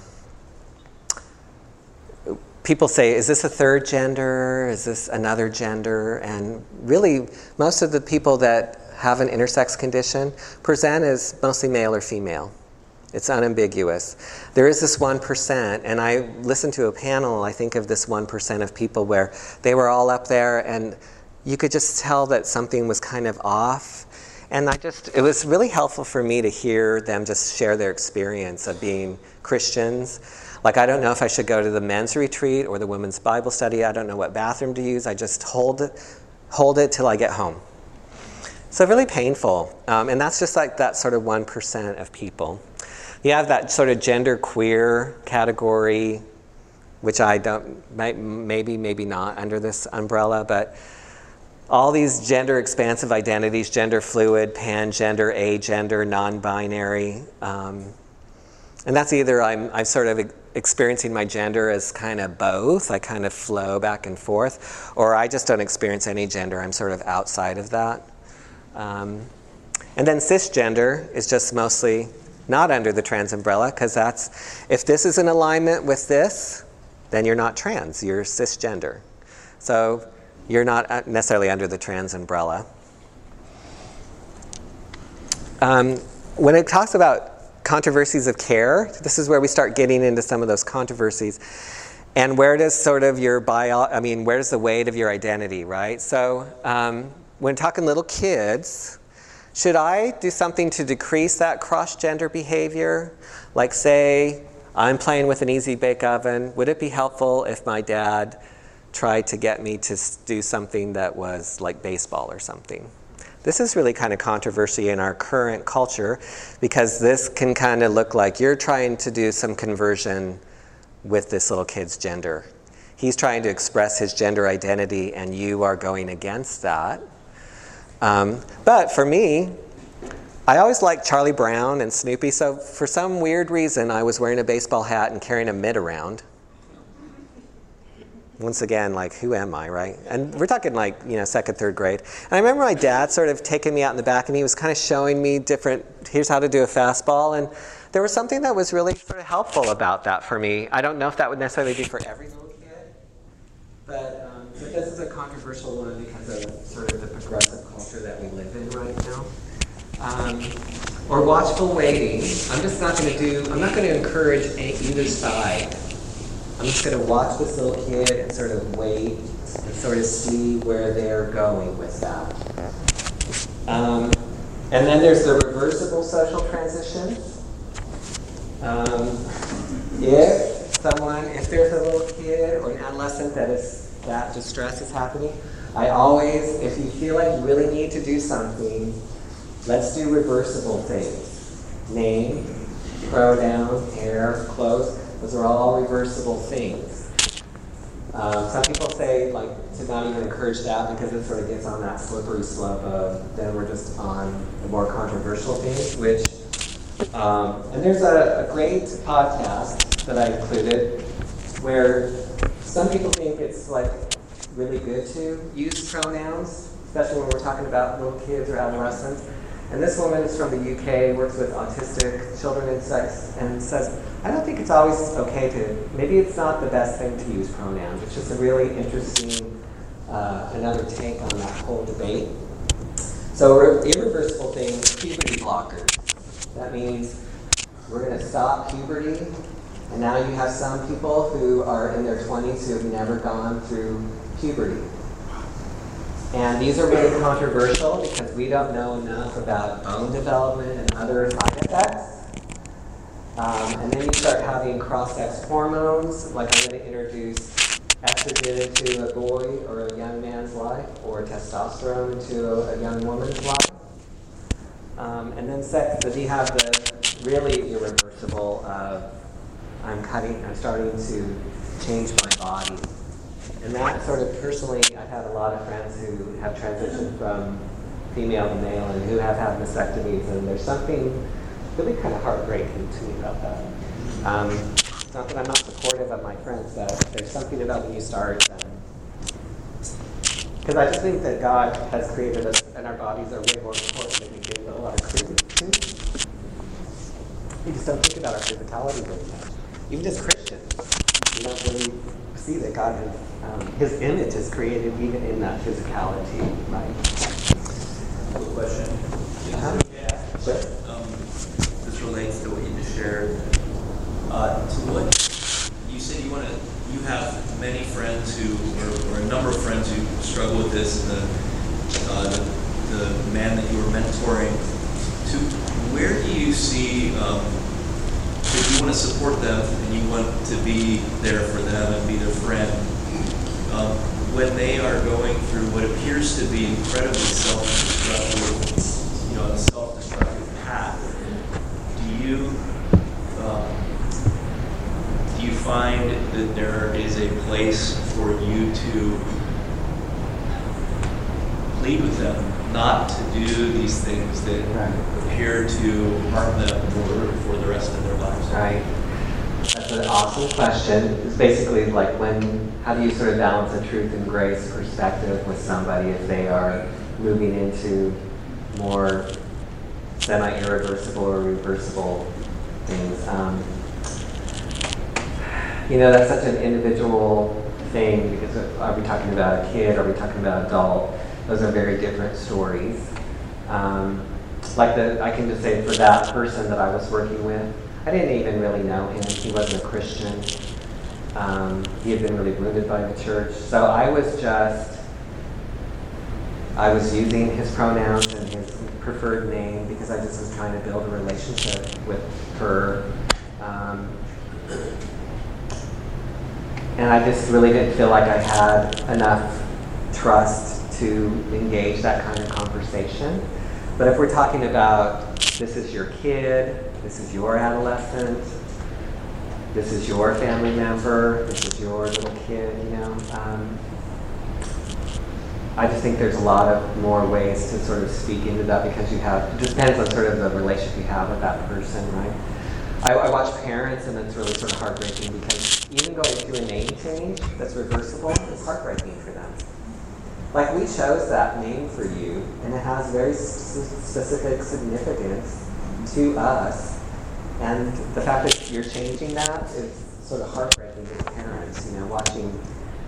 people say, is this a third gender? Is this another gender? And really, most of the people that have an intersex condition present as mostly male or female. It's unambiguous. There is this 1%, and I listened to a panel, I think, of this 1% of people where they were all up there, and you could just tell that something was kind of off. And I just, it was really helpful for me to hear them just share their experience of being Christians like, I don't know if I should go to the men's retreat or the women's Bible study. I don't know what bathroom to use. I just hold it, hold it till I get home. So, really painful. Um, and that's just like that sort of 1% of people. You have that sort of gender queer category, which I don't, maybe, maybe not under this umbrella, but all these gender expansive identities gender fluid, pan gender, agender, non binary. Um, and that's either I'm, I'm sort of experiencing my gender as kind of both, I kind of flow back and forth, or I just don't experience any gender, I'm sort of outside of that. Um, and then cisgender is just mostly not under the trans umbrella because that's, if this is in alignment with this, then you're not trans, you're cisgender. So you're not uh, necessarily under the trans umbrella. Um, when it talks about controversies of care, this is where we start getting into some of those controversies. And where does sort of your bio, I mean, where's the weight of your identity, right? So um, when talking little kids, should I do something to decrease that cross gender behavior? Like, say, I'm playing with an easy bake oven. Would it be helpful if my dad tried to get me to do something that was like baseball or something. This is really kind of controversy in our current culture because this can kind of look like you're trying to do some conversion with this little kid's gender. He's trying to express his gender identity, and you are going against that. Um, but for me, I always liked Charlie Brown and Snoopy, so for some weird reason, I was wearing a baseball hat and carrying a mitt around once again, like, who am I, right? And we're talking like, you know, second, third grade. And I remember my dad sort of taking me out in the back and he was kind of showing me different, here's how to do a fastball. And there was something that was really sort of helpful about that for me. I don't know if that would necessarily be for every little kid, but, um, but this is a controversial one because of sort of the progressive culture that we live in right now. Um, or watchful waiting. I'm just not going to do, I'm not going to encourage either side I'm just going to watch this little kid and sort of wait and sort of see where they're going with that. Um, and then there's the reversible social transition. Um, if someone, if there's a little kid or an adolescent that is that distress is happening, I always, if you feel like you really need to do something, let's do reversible things. Name, pronoun, hair, clothes. Those are all reversible things. Um, some people say like to not even encourage that because it sort of gets on that slippery slope of then we're just on the more controversial things, which um, and there's a, a great podcast that I included where some people think it's like really good to use pronouns, especially when we're talking about little kids or adolescents. And this woman is from the UK, works with autistic children and sex, and says, I don't think it's always okay to, maybe it's not the best thing to use pronouns. It's just a really interesting, uh, another take on that whole debate. So, irreversible things, puberty blockers. That means we're going to stop puberty, and now you have some people who are in their 20s who have never gone through puberty. And these are really controversial because we don't know enough about bone development and other side effects. Um, and then you start having cross-sex hormones, like I'm going to introduce estrogen into a boy or a young man's life, or testosterone into a, a young woman's life. Um, and then sex, then you have the really irreversible, uh, I'm cutting, I'm starting to change my body and that sort of personally, I've had a lot of friends who have transitioned from female to male and who have had mastectomies, and there's something really kind of heartbreaking to me about that. Um, it's not that I'm not supportive of my friends, but there's something about when you start. Because I just think that God has created us, and our bodies are way more important than we give a lot of credit to. We just don't think about our physicality very much. Even as Christians, we don't really see that God has um, his image is created even in that physicality, right? Quick question. Uh-huh. Yeah. Sure. Um, this relates to what you just shared. Uh, to what you said you want to, you have many friends who, or, or, a number of friends who struggle with this, and the, uh, the, the man that you were mentoring. To where do you see? Um, you want to support them and you want to be there for them and be their friend, um, when they are going through what appears to be incredibly self-destructive, you know, a self-destructive path, do you um, do you find that there is a place for you to plead with them not to do these things that Right. appear to harm them for, for the rest of their lives? Right. That's an awesome question. It's basically like when, how do you sort of balance a truth and grace perspective with somebody if they are moving into more semi-irreversible or reversible things? Um, you know, that's such an individual thing because are we talking about a kid? Are we talking about an adult? Those are very different stories. Um, like the, I can just say for that person that I was working with, I didn't even really know him. He wasn't a Christian. Um, he had been really wounded by the church. So I was just, I was using his pronouns and his preferred name because I just was trying to build a relationship with her. Um, and I just really didn't feel like I had enough trust to engage that kind of conversation. But if we're talking about this is your kid, this is your adolescent, this is your family member, this is your little kid, you know, um, I just think there's a lot of more ways to sort of speak into that because you have, it depends on sort of the relationship you have with that person, right? I, I watch parents and it's really sort of heartbreaking because even going through a name change that's reversible is heartbreaking for them. Like we chose that name for you and it has very specific significance to us. And the fact that you're changing that is sort of heartbreaking as parents, you know, watching,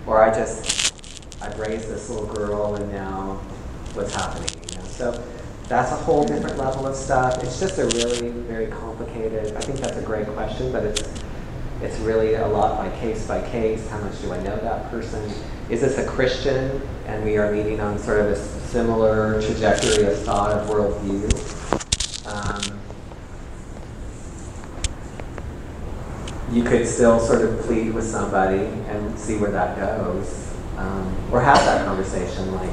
or I just, I've raised this little girl and now what's happening, you know. So that's a whole different level of stuff. It's just a really very complicated, I think that's a great question, but it's, it's really a lot by case by case. How much do I know that person? Is this a Christian and we are meeting on sort of a similar trajectory of thought of worldview? Um, you could still sort of plead with somebody and see where that goes, um, or have that conversation. Like,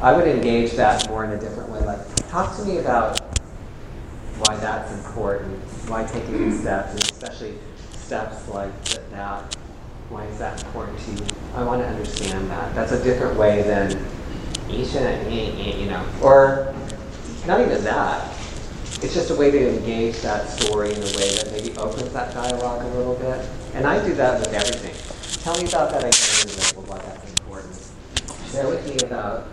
I would engage that more in a different way. Like, talk to me about why that's important, why taking these steps, and especially steps like that. Why is that important to you? I want to understand that. That's a different way than you eh, eh, you know, or not even that it's just a way to engage that story in a way that maybe opens that dialogue a little bit. And I do that with everything. Tell me about that identity why that's important. Share with me about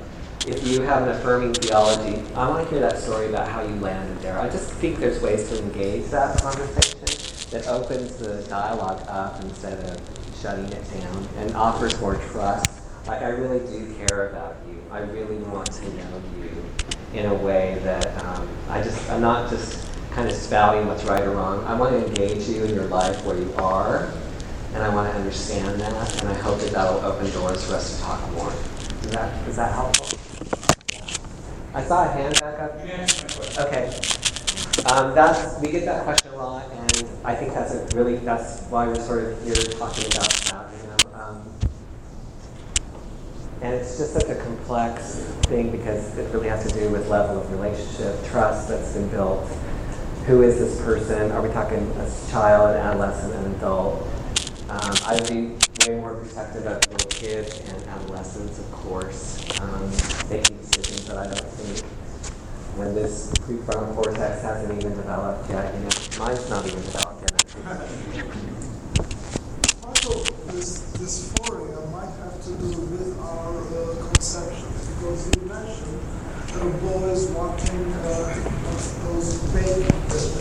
if you have an affirming theology. I want to hear that story about how you landed there. I just think there's ways to engage that conversation that opens the dialogue up instead of shutting it down and offers more trust. I, I really do care about you. I really want to know you in a way that um, I just, I'm not just kind of spouting what's right or wrong. I want to engage you in your life where you are, and I want to understand that, and I hope that that'll open doors for us to talk more. Is that, is that helpful? I saw a hand back up. Okay. Um, that's, we get that question a lot, and I think that's a really, that's why we're sort of here talking about that, you know. Um, and it's just such a complex thing because it really has to do with level of relationship, trust that's been built. Who is this person? Are we talking a child, an adolescent, an adult? Um, I would be way more protective of little kids and adolescents, of course, um, making decisions that I don't think when this prefrontal cortex hasn't even developed yet. You know, mine's not even developed yet. Part of this dysphoria might have to do with our uh, conceptions, because you mentioned uh, boys wanting uh, those big, big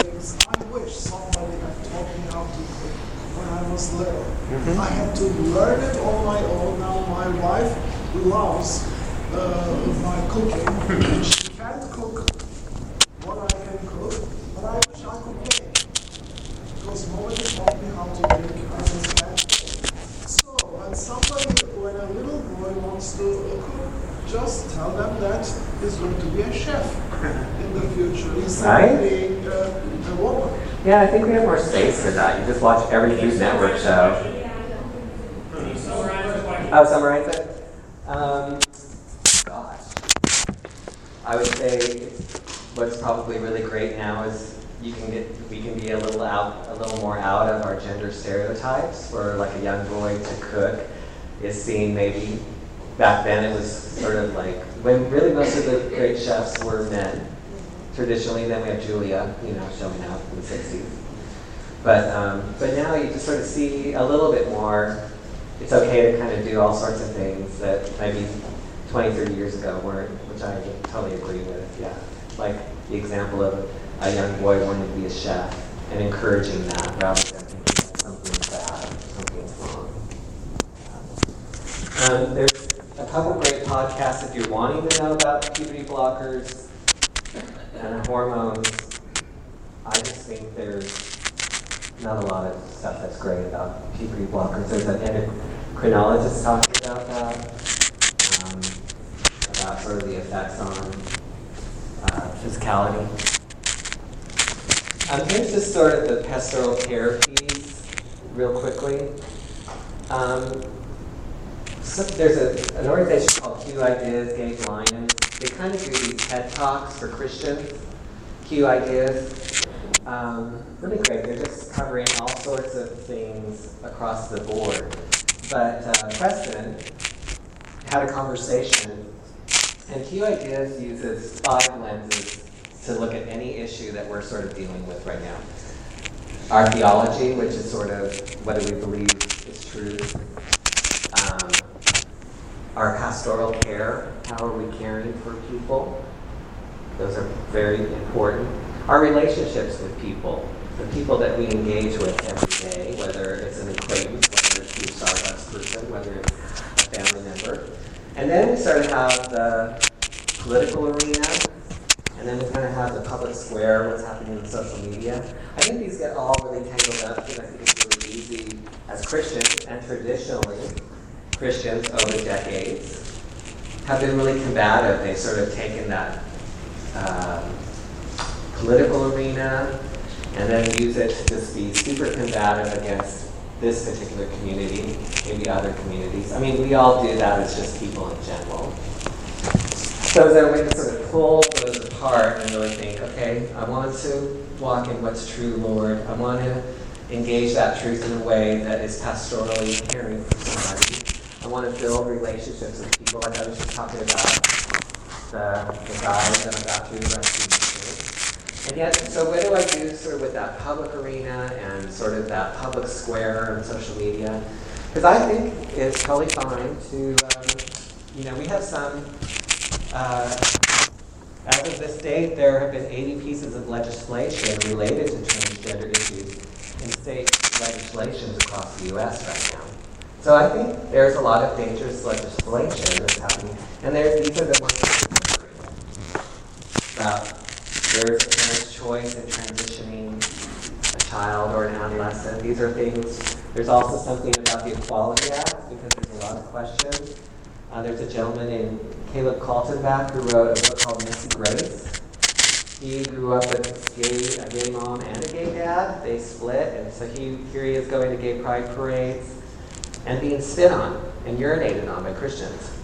things. I wish somebody had taught me how to cook when I was little. I had to learn it on my own. Now my wife loves uh, my cooking. she can't cook what I can cook, but I wish I could bake because nobody taught me how to make understand. So when somebody, when a little boy wants to cook, just tell them that he's going to be a chef in the future instead Right. of being uh, a woman. Yeah, I think we have more space for that. You just watch every Food Network show. Oh, summarize it? Um, gosh. I would say what's probably really great now is you can get, we can be a little out, a little more out of our gender stereotypes where like a young boy to cook is seen maybe back then it was sort of like, when really most of the great chefs were men. Traditionally, then we have Julia, you know, showing up in the 60s. But, um, but now you just sort of see a little bit more. It's okay to kind of do all sorts of things that maybe 20, 30 years ago which I totally agree with, yeah. Like the example of a young boy wanting to be a chef and encouraging that rather than thinking that something's bad, something's wrong. Um, there's a couple great podcasts if you're wanting to know about puberty blockers and hormones. I just think there's not a lot of stuff that's great about puberty blockers. There's an endocrinologist talking about that, sort of the effects on uh, physicality. Um, here's just sort of the pastoral care piece, real quickly. Um, so there's a, an organization called Q Ideas, Gabe Lyons. They kind of do these TED Talks for Christians, Q Ideas. Um, really great. They're just covering all sorts of things across the board. But uh, Preston had a conversation, and Q Ideas uses five lenses to look at any issue that we're sort of dealing with right now. Our theology, which is sort of do we believe is true. Um, our pastoral care, how are we caring for people? Those are very important. Our relationships with people, the people that we engage with every day, whether it's an acquaintance, whether it's a Starbucks person, whether it's a family member. And then we sort of have the political arena, and then we kind of have the public square, what's happening in social media. I think these get all really tangled up because I think it's really easy as Christians and traditionally Christians over decades have been really combative. They've sort of taken that um, political arena and then use it to just be super combative against this particular community, maybe other communities. I mean, we all do that as just people in general. So is there a way to sort of pull those apart and really think, okay, I want to walk in what's true, Lord. I want to engage that truth in a way that is pastorally caring for somebody. I want to build relationships with people, like I was just talking about the, the guys that I got the rescue And yet, so what do I do sort of with that public arena and sort of that public square and social media? Because I think it's totally fine to, um, you know, we have some uh, as of this date, there have been 80 pieces of legislation related to transgender issues in state legislations across the U.S. right now. So I think there's a lot of dangerous legislation that's happening, and there, these are the ones that about there's a parent's choice in transitioning a child or an adolescent. These are things. There's also something about the Equality Act because there's a lot of questions. Uh, there's a gentleman named Caleb Kaltenbach who wrote a book called Messy Grace. He grew up with gay, a gay mom and a gay dad. They split, and so he here he is going to gay pride parades and being spit on and urinated on by Christians.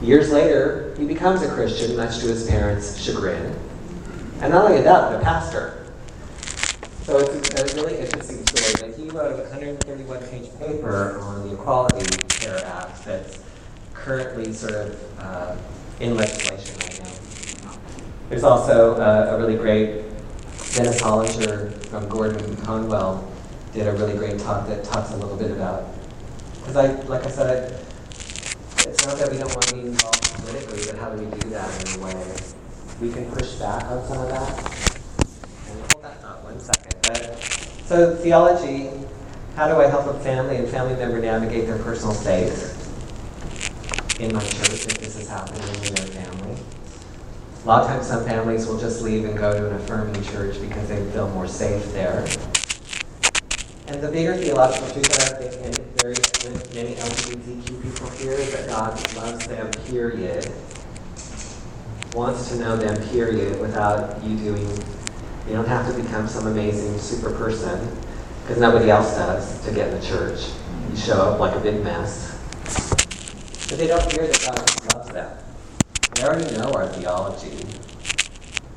Years later, he becomes a Christian, much to his parents' chagrin. And not only that, but a pastor. So it's a really interesting story that he wrote a 131 page paper on the Equality Care Act that's currently sort of uh, in legislation right now. There's also uh, a really great Dennis Hollinger from Gordon Conwell did a really great talk that talks a little bit about because I, like I said, I, it's not that we don't want to be involved politically, but how do we do that in a way we can push back on some of that? And hold that thought one second. But, so theology, how do I help a family and family member navigate their personal faith in my church if this is happening in their family? A lot of times some families will just leave and go to an affirming church because they feel more safe there. And the bigger theological truth that I think in very many LGBTQ people here is that God loves them, period. Wants to know them, period, without you doing, you don't have to become some amazing super person, because nobody else does to get in the church. You show up like a big mess. But they don't hear that God loves them. They already know our theology.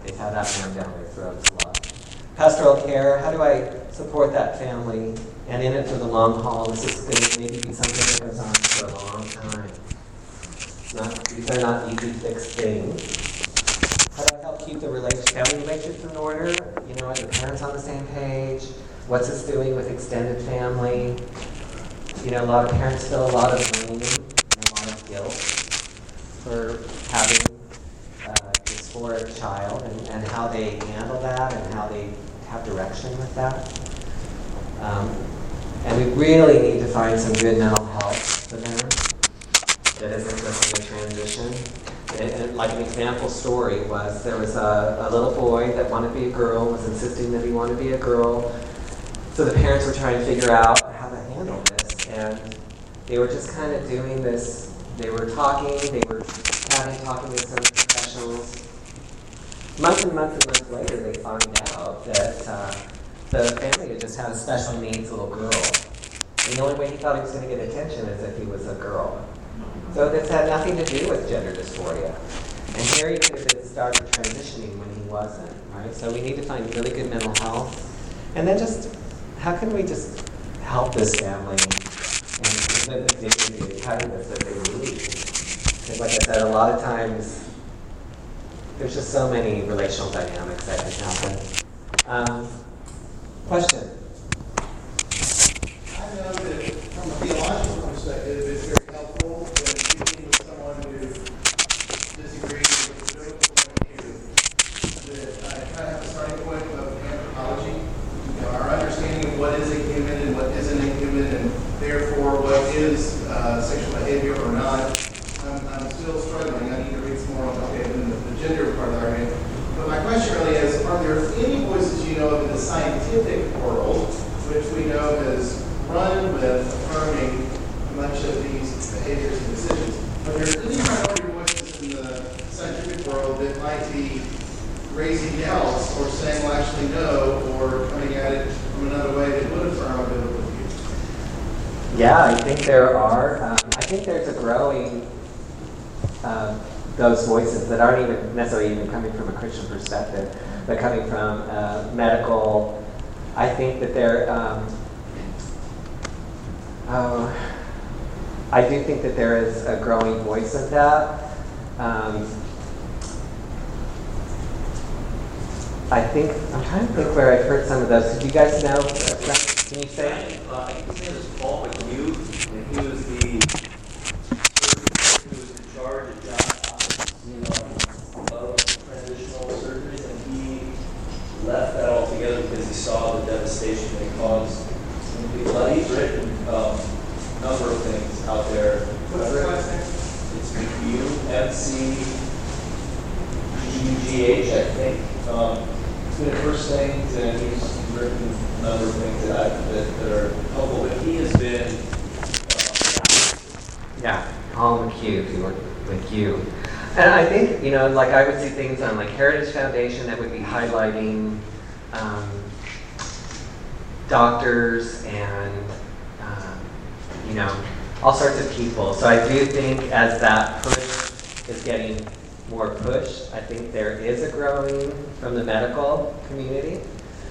They've had that rammed down their throats. Pastoral care, how do I support that family and in it for the long haul? This is going to maybe be something that goes on for a long time. Not, these are not easy fixed things. How do I help keep the relationship, family relationships in order? You know, are the parents on the same page? What's this doing with extended family? You know, a lot of parents feel a lot of blame and a lot of guilt for having dysphoric child and, and how they handle that and how they have direction with that. Um, and we really need to find some good mental health for them that isn't just a transition. And, and like an example story was there was a, a little boy that wanted to be a girl, was insisting that he wanted to be a girl. So the parents were trying to figure out how to handle this. And they were just kind of doing this. They were talking, they were having talking with some professionals. Months and months and months later, they find out that uh, the family had just had a special needs little girl. And the only way he thought he was going to get attention is if he was a girl. So this had nothing to do with gender dysphoria. And here he could have been started transitioning when he wasn't, right? So we need to find really good mental health. And then just, how can we just help this family and give them the dignity and kindness that they need? Because like I said, a lot of times, there's just so many relational dynamics that can happen. Um, question? I know that from a theological perspective, it's very helpful when speaking with someone who disagrees with the biblical point of view, that I kind of have a starting point of anthropology. You know, our understanding of what is a human and what isn't a human, and therefore what is uh, sexual behavior or not. I'm, I'm still struggling. I need to read some more on okay, than the, the gender part of the argument. But my question really is, are there any voices you know of in the scientific world, which we know has run with affirming much of these behaviors and decisions? Are there any minority voices in the scientific world that might be raising doubts or saying, well, actually no, or coming at it from another way that would affirm a biblical view? Yeah, I think there are. Um, I think there's a growing um, those voices that aren't even necessarily even coming from a Christian perspective, but coming from uh, medical. I think that there. Um, oh, I do think that there is a growing voice of that. Um, I think I'm trying to think where I've heard some of those. Do you guys know? Can you say? Uh, I think his name is Paul McHugh, and he was the surgeon who was in charge at Johns Hopkins you know, of transitional surgeries, and he left that altogether because he saw the devastation that it caused. But he's written um, a number of things out there. What's the last name? It's McHugh, M C U G H, I think. Um, things, and he's written a number of things that, I, that, that are helpful. But he has been. Uh, Yeah, Paul McHugh, if you work with you. And I think, you know, like I would see things on like Heritage Foundation that would be highlighting um, doctors and, um, you know, all sorts of people. So I do think as that push is getting more pushed, I think there is a growing from the medical community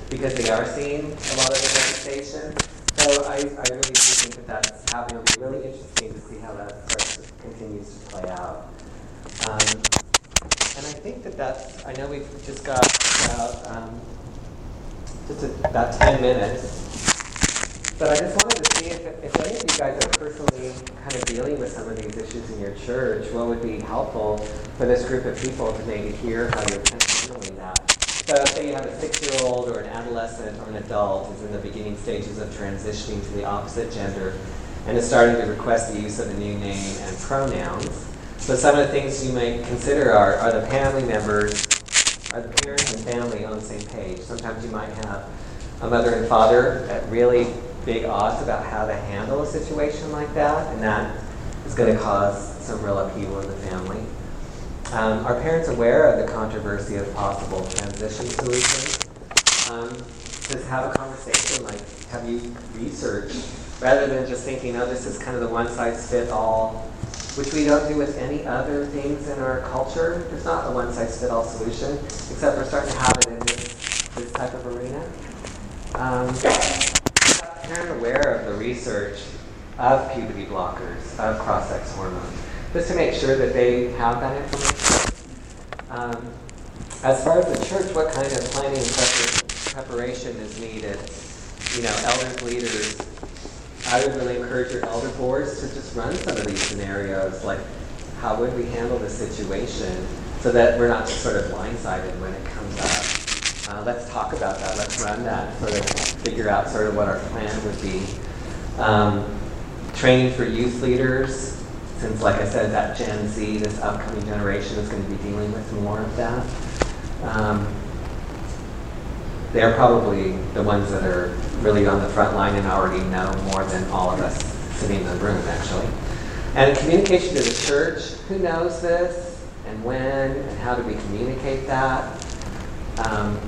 because they are seeing a lot of the devastation. So I, I really do think that that's. It'll be really interesting to see how that starts continues to play out. Um, and I think that that's, I know we've just got about, um, just a, about 10 minutes. But I just wanted to see if, if any of you guys are personally kind of dealing with some of these issues in your church, what would be helpful for this group of people to maybe hear how you're handling that. So say you have a six-year-old or an adolescent or an adult who's in the beginning stages of transitioning to the opposite gender and is starting to request the use of a new name and pronouns. So some of the things you might consider are, are the family members, are the parents and family on the same page? Sometimes you might have a mother and father that really big odds about how to handle a situation like that, and that is going to cause some real upheaval in the family. Um, are parents aware of the controversy of possible transition solutions? Um, just have a conversation, like have you researched, rather than just thinking, oh, this is kind of the one size fit all, which we don't do with any other things in our culture. There's not a one size fit all solution, except we're starting to have it in this, this type of arena. Um, parent aware of the research of puberty blockers, of cross-sex hormones, just to make sure that they have that information. Um, as far as the church, what kind of planning and prepar- preparation is needed? You know, elders, leaders, I would really encourage your elder boards to just run some of these scenarios, like how would we handle this situation so that we're not just sort of blindsided when it comes up. Uh, let's talk about that. Let's run that, sort of figure out sort of what our plan would be. Um, training for youth leaders, since like I said, that Gen Z, this upcoming generation is going to be dealing with more of that. Um, they're probably the ones that are really on the front line and already know more than all of us sitting in the room, actually. And communication to the church, who knows this and when and how do we communicate that? Um,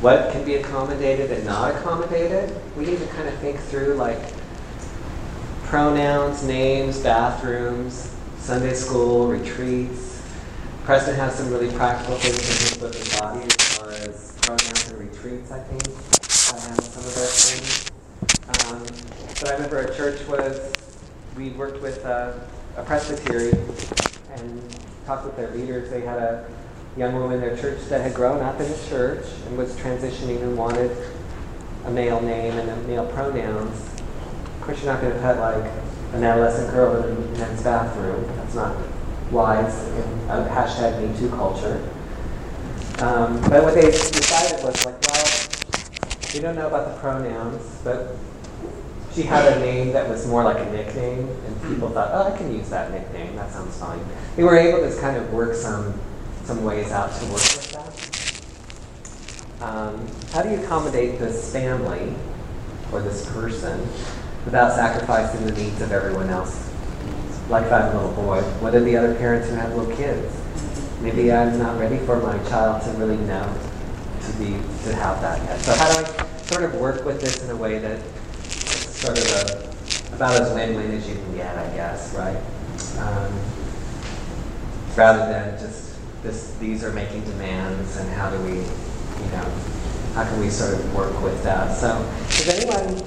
what can be accommodated and not accommodated? We need to kind of think through like pronouns, names, bathrooms, Sunday school, retreats. Preston has some really practical things in his book Embodied as far as pronouns and retreats, I think. I have some of those things. Um, but I remember a church was, we worked with a, a presbytery and talked with their leaders. They had a young woman in their church that had grown up in the church and was transitioning and wanted a male name and a male pronouns. Of course, you're not going to put like an adolescent girl in a men's bathroom. That's not wise in a hashtag Me Too culture. Um, but what they decided was like, well, we don't know about the pronouns, but she had a name that was more like a nickname, and people thought, oh, I can use that nickname. That sounds fine. They were able to kind of work some some ways out to work with that. Um, how do you accommodate this family or this person without sacrificing the needs of everyone else? Like if I have a little boy, what are the other parents who have little kids? Maybe I'm not ready for my child to really know to be to have that yet. So how do I sort of work with this in a way that sort of a, about as win-win as you can get, I guess, right? Um, rather than just this, these are making demands and how do we, you know, how can we sort of work with that? So does anyone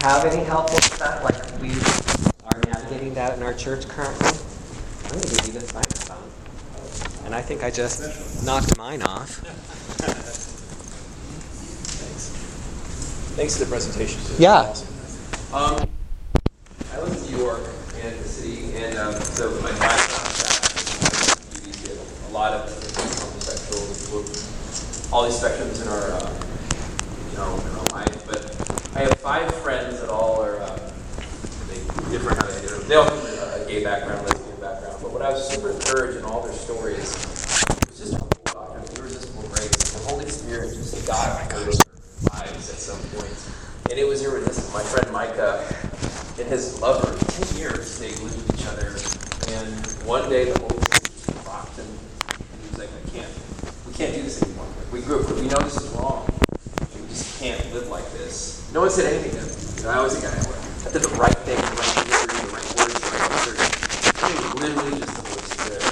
have any help with that? Like we are navigating that in our church currently? I'm going to give you this microphone. And I think I just knocked mine off. Thanks. Thanks for the presentation. Yeah. awesome. Um, I live in New York and the city, and um, so my background is we get a lot of homosexuals, all these spectrums in our, uh, you know, in our life. But I have five friends that all are uh, they different. How they do. They all have a gay background, lesbian background. But what I was super encouraged in all their stories was just a whole doctrine of irresistible grace. The Holy Spirit just got over their lives at some. And it was irresistible. My friend Micah and his lover, 10 years, they lived with each other. And one day the Holy Spirit just rocked him. And he was like, I can't, we can't do this anymore. We grew up, we know this is wrong. We just can't live like this. No one said anything to him. You know, I always think I, I did the right thing, the right word, the right words, the right answer. Literally just the Holy Spirit.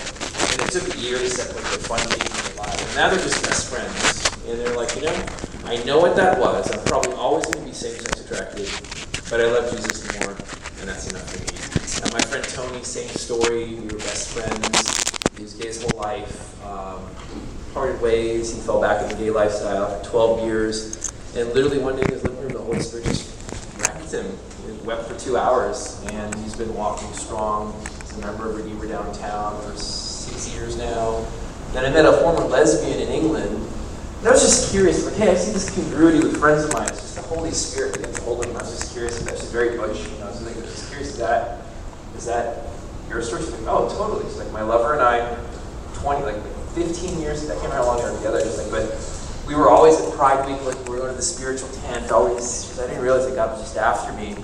And it took a year to separate the and the lives. And now they're just best friends. And they're like, you know, I know what that was. I'm probably always going to be same-sex attracted, but I love Jesus more, and that's enough for me. And my friend Tony, same story. We were best friends. He was gay his whole life. Um, parted ways. He fell back in the gay lifestyle for 12 years. And literally one day in his living room, the Holy Spirit just wrecked him. He wept for two hours, and he's been walking strong. He's a member of Redeemer Downtown for six years now. Then I met a former lesbian in England and I was just curious, like, hey, I see this congruity with friends of mine. It's just the Holy Spirit that gets hold of them. I was just curious, that's just very butch. You know, I was just curious, is that, is that your story? She's like, oh, totally. She's like, my lover and I, 20, like 15 years, I can't remember how long we were together. She's like, but we were always at Pride Week, like we were going to the spiritual tent, always. I didn't realize that God was just after me.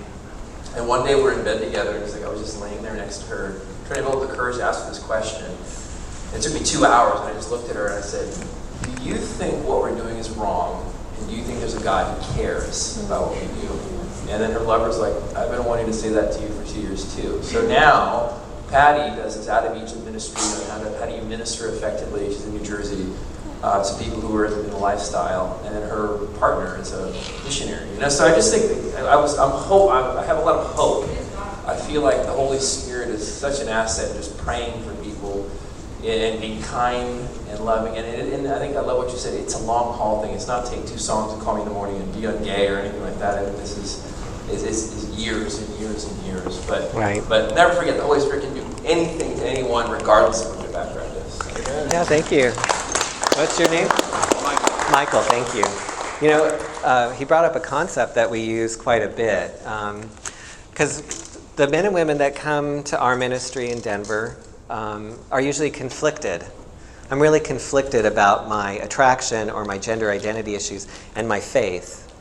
And one day we're in bed together, and it's like I was just laying there next to her, trying to build the courage to ask her this question. And it took me two hours, and I just looked at her and I said, do you think what we're doing is wrong? And do you think there's a God who cares about what we do? And then her lover's like, I've been wanting to say that to you for two years too. So now, Patty does this out of Egypt ministry how, to, how do you minister effectively. She's in New Jersey. uh, to people who are in the lifestyle, and then her partner is a missionary. You know, so I just think I was I'm hope I have a lot of hope. I feel like the Holy Spirit is such an asset just praying for people and being kind and loving. And, and, and I think I love what you said. It's a long haul thing. It's not take two songs and call me in the morning and be on gay or anything like that. This is is, is, is years and years and years. But Right. but never forget the Holy Spirit can do anything to anyone regardless of what their background is. Yeah, thank you. What's your name? Michael, thank you. You know, uh, he brought up a concept that we use quite a bit. Because the men and women that come to our ministry in Denver um, are usually conflicted. I'm really conflicted about my attraction or my gender identity issues and my faith.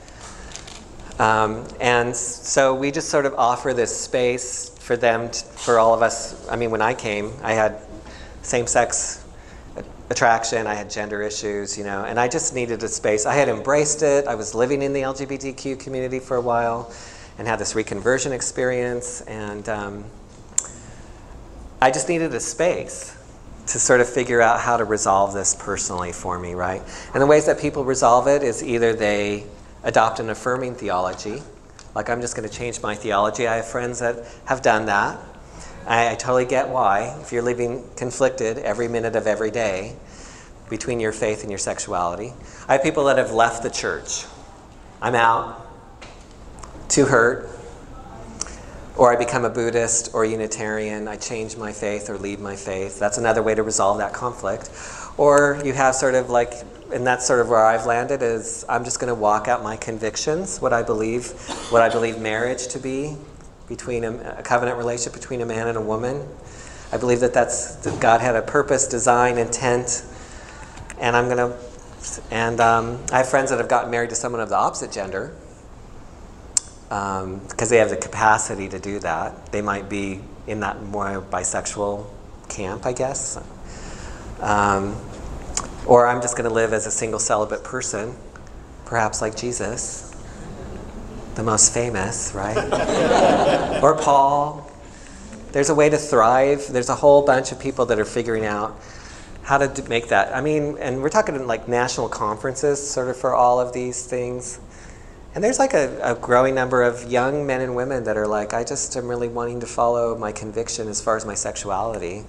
Um, and so we just sort of offer this space for them, t for all of us. I mean, when I came, I had same sex attraction, I had gender issues, you know, and I just needed a space. I had embraced it. I was living in the LGBTQ community for a while and had this reconversion experience. And um, I just needed a space to sort of figure out how to resolve this personally for me, right? And the ways that people resolve it is either they adopt an affirming theology, like I'm just going to change my theology. I have friends that have done that. I, I totally get why. If you're living conflicted every minute of every day between your faith and your sexuality, I have people that have left the church. I'm out, too hurt, or I become a Buddhist or Unitarian, I change my faith or leave my faith. That's another way to resolve that conflict. Or you have sort of like, and that's sort of where I've landed is I'm just going to walk out my convictions, what I believe, what I believe marriage to be between a, a covenant relationship between a man and a woman. I believe that that's that God had a purpose, design, intent, and I'm going to. And um, I have friends that have gotten married to someone of the opposite gender because um, they have the capacity to do that. They might be in that more bisexual camp, I guess. Um, or I'm just going to live as a single celibate person, perhaps like Jesus, the most famous, right? or Paul. There's a way to thrive. There's a whole bunch of people that are figuring out how to make that. I mean, and we're talking like national conferences sort of for all of these things. And there's like a, a, growing number of young men and women that are like, I just am really wanting to follow my conviction as far as my sexuality,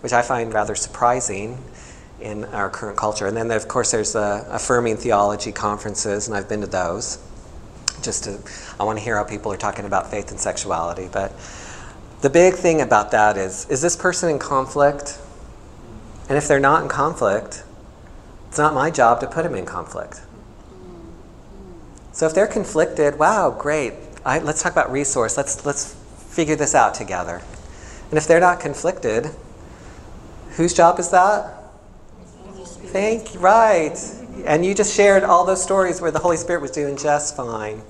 which I find rather surprising in our current culture. And then, of course, there's the affirming theology conferences, and I've been to those. Just to, I want to hear how people are talking about faith and sexuality. But the big thing about that is, is this person in conflict? And if they're not in conflict, it's not my job to put them in conflict. So if they're conflicted, wow, great. I, let's talk about resource. Let's let's figure this out together. And if they're not conflicted, whose job is that? Thank you. Right. And you just shared all those stories where the Holy Spirit was doing just fine.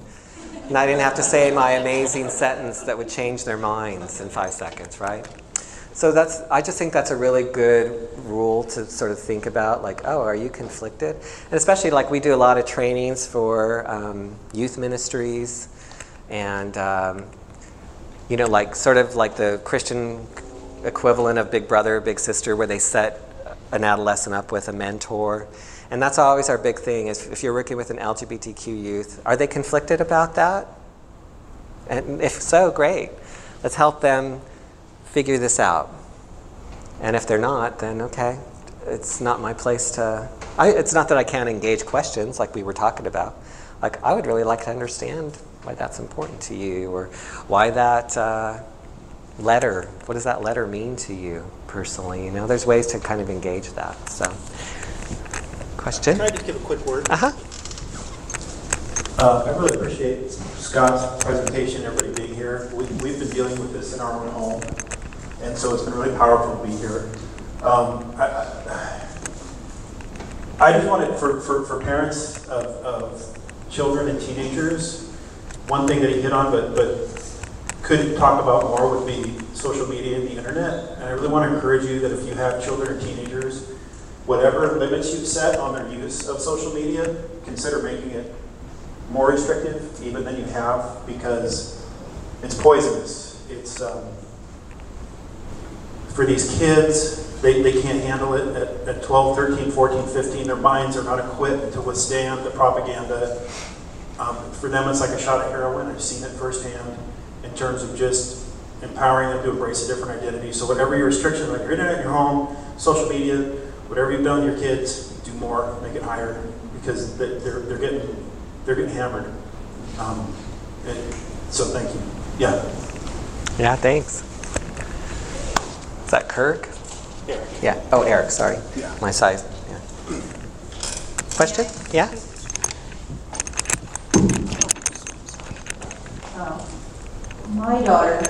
And I didn't have to say my amazing sentence that would change their minds in five seconds, right? So that's I just think that's a really good rule to sort of think about like oh are you conflicted and especially like we do a lot of trainings for um, youth ministries and um, you know like sort of like the Christian equivalent of Big Brother Big Sister where they set an adolescent up with a mentor and that's always our big thing is if you're working with an LGBTQ youth are they conflicted about that and if so great let's help them figure this out. And if they're not, then okay, it's not my place to. I, it's not that I can't engage questions like we were talking about. Like, I would really like to understand why that's important to you or why that uh, letter, what does that letter mean to you personally? You know, there's ways to kind of engage that. So, question? Can I just give a quick word? Uh huh. Uh, I really appreciate Scott's presentation, everybody being here. We, we've been dealing with this in our own home, and so it's been really powerful to be here. Um, I, I, I just wanted, for, for, for parents of, of children and teenagers, one thing that he hit on, but, but could talk about more would be social media and the internet. And I really want to encourage you that if you have children or teenagers, whatever limits you've set on their use of social media, consider making it more restrictive even than you have because it's poisonous. It's um, for these kids, they, they can't handle it at, at 12, 13, 14, 15. Their minds are not equipped to withstand the propaganda. Um, for them, it's like a shot of heroin. I've seen it firsthand in terms of just empowering them to embrace a different identity. So whatever your restriction, like your internet, your home, social media, whatever you've done to your kids, do more, make it higher, because they- they're, they're getting, they're getting hammered. Um, and so thank you. Yeah. Yeah, thanks. Is that Kirk? Eric. Yeah. Oh, Eric, sorry. Yeah. My size. Yeah. Question? Yeah? Um, My daughter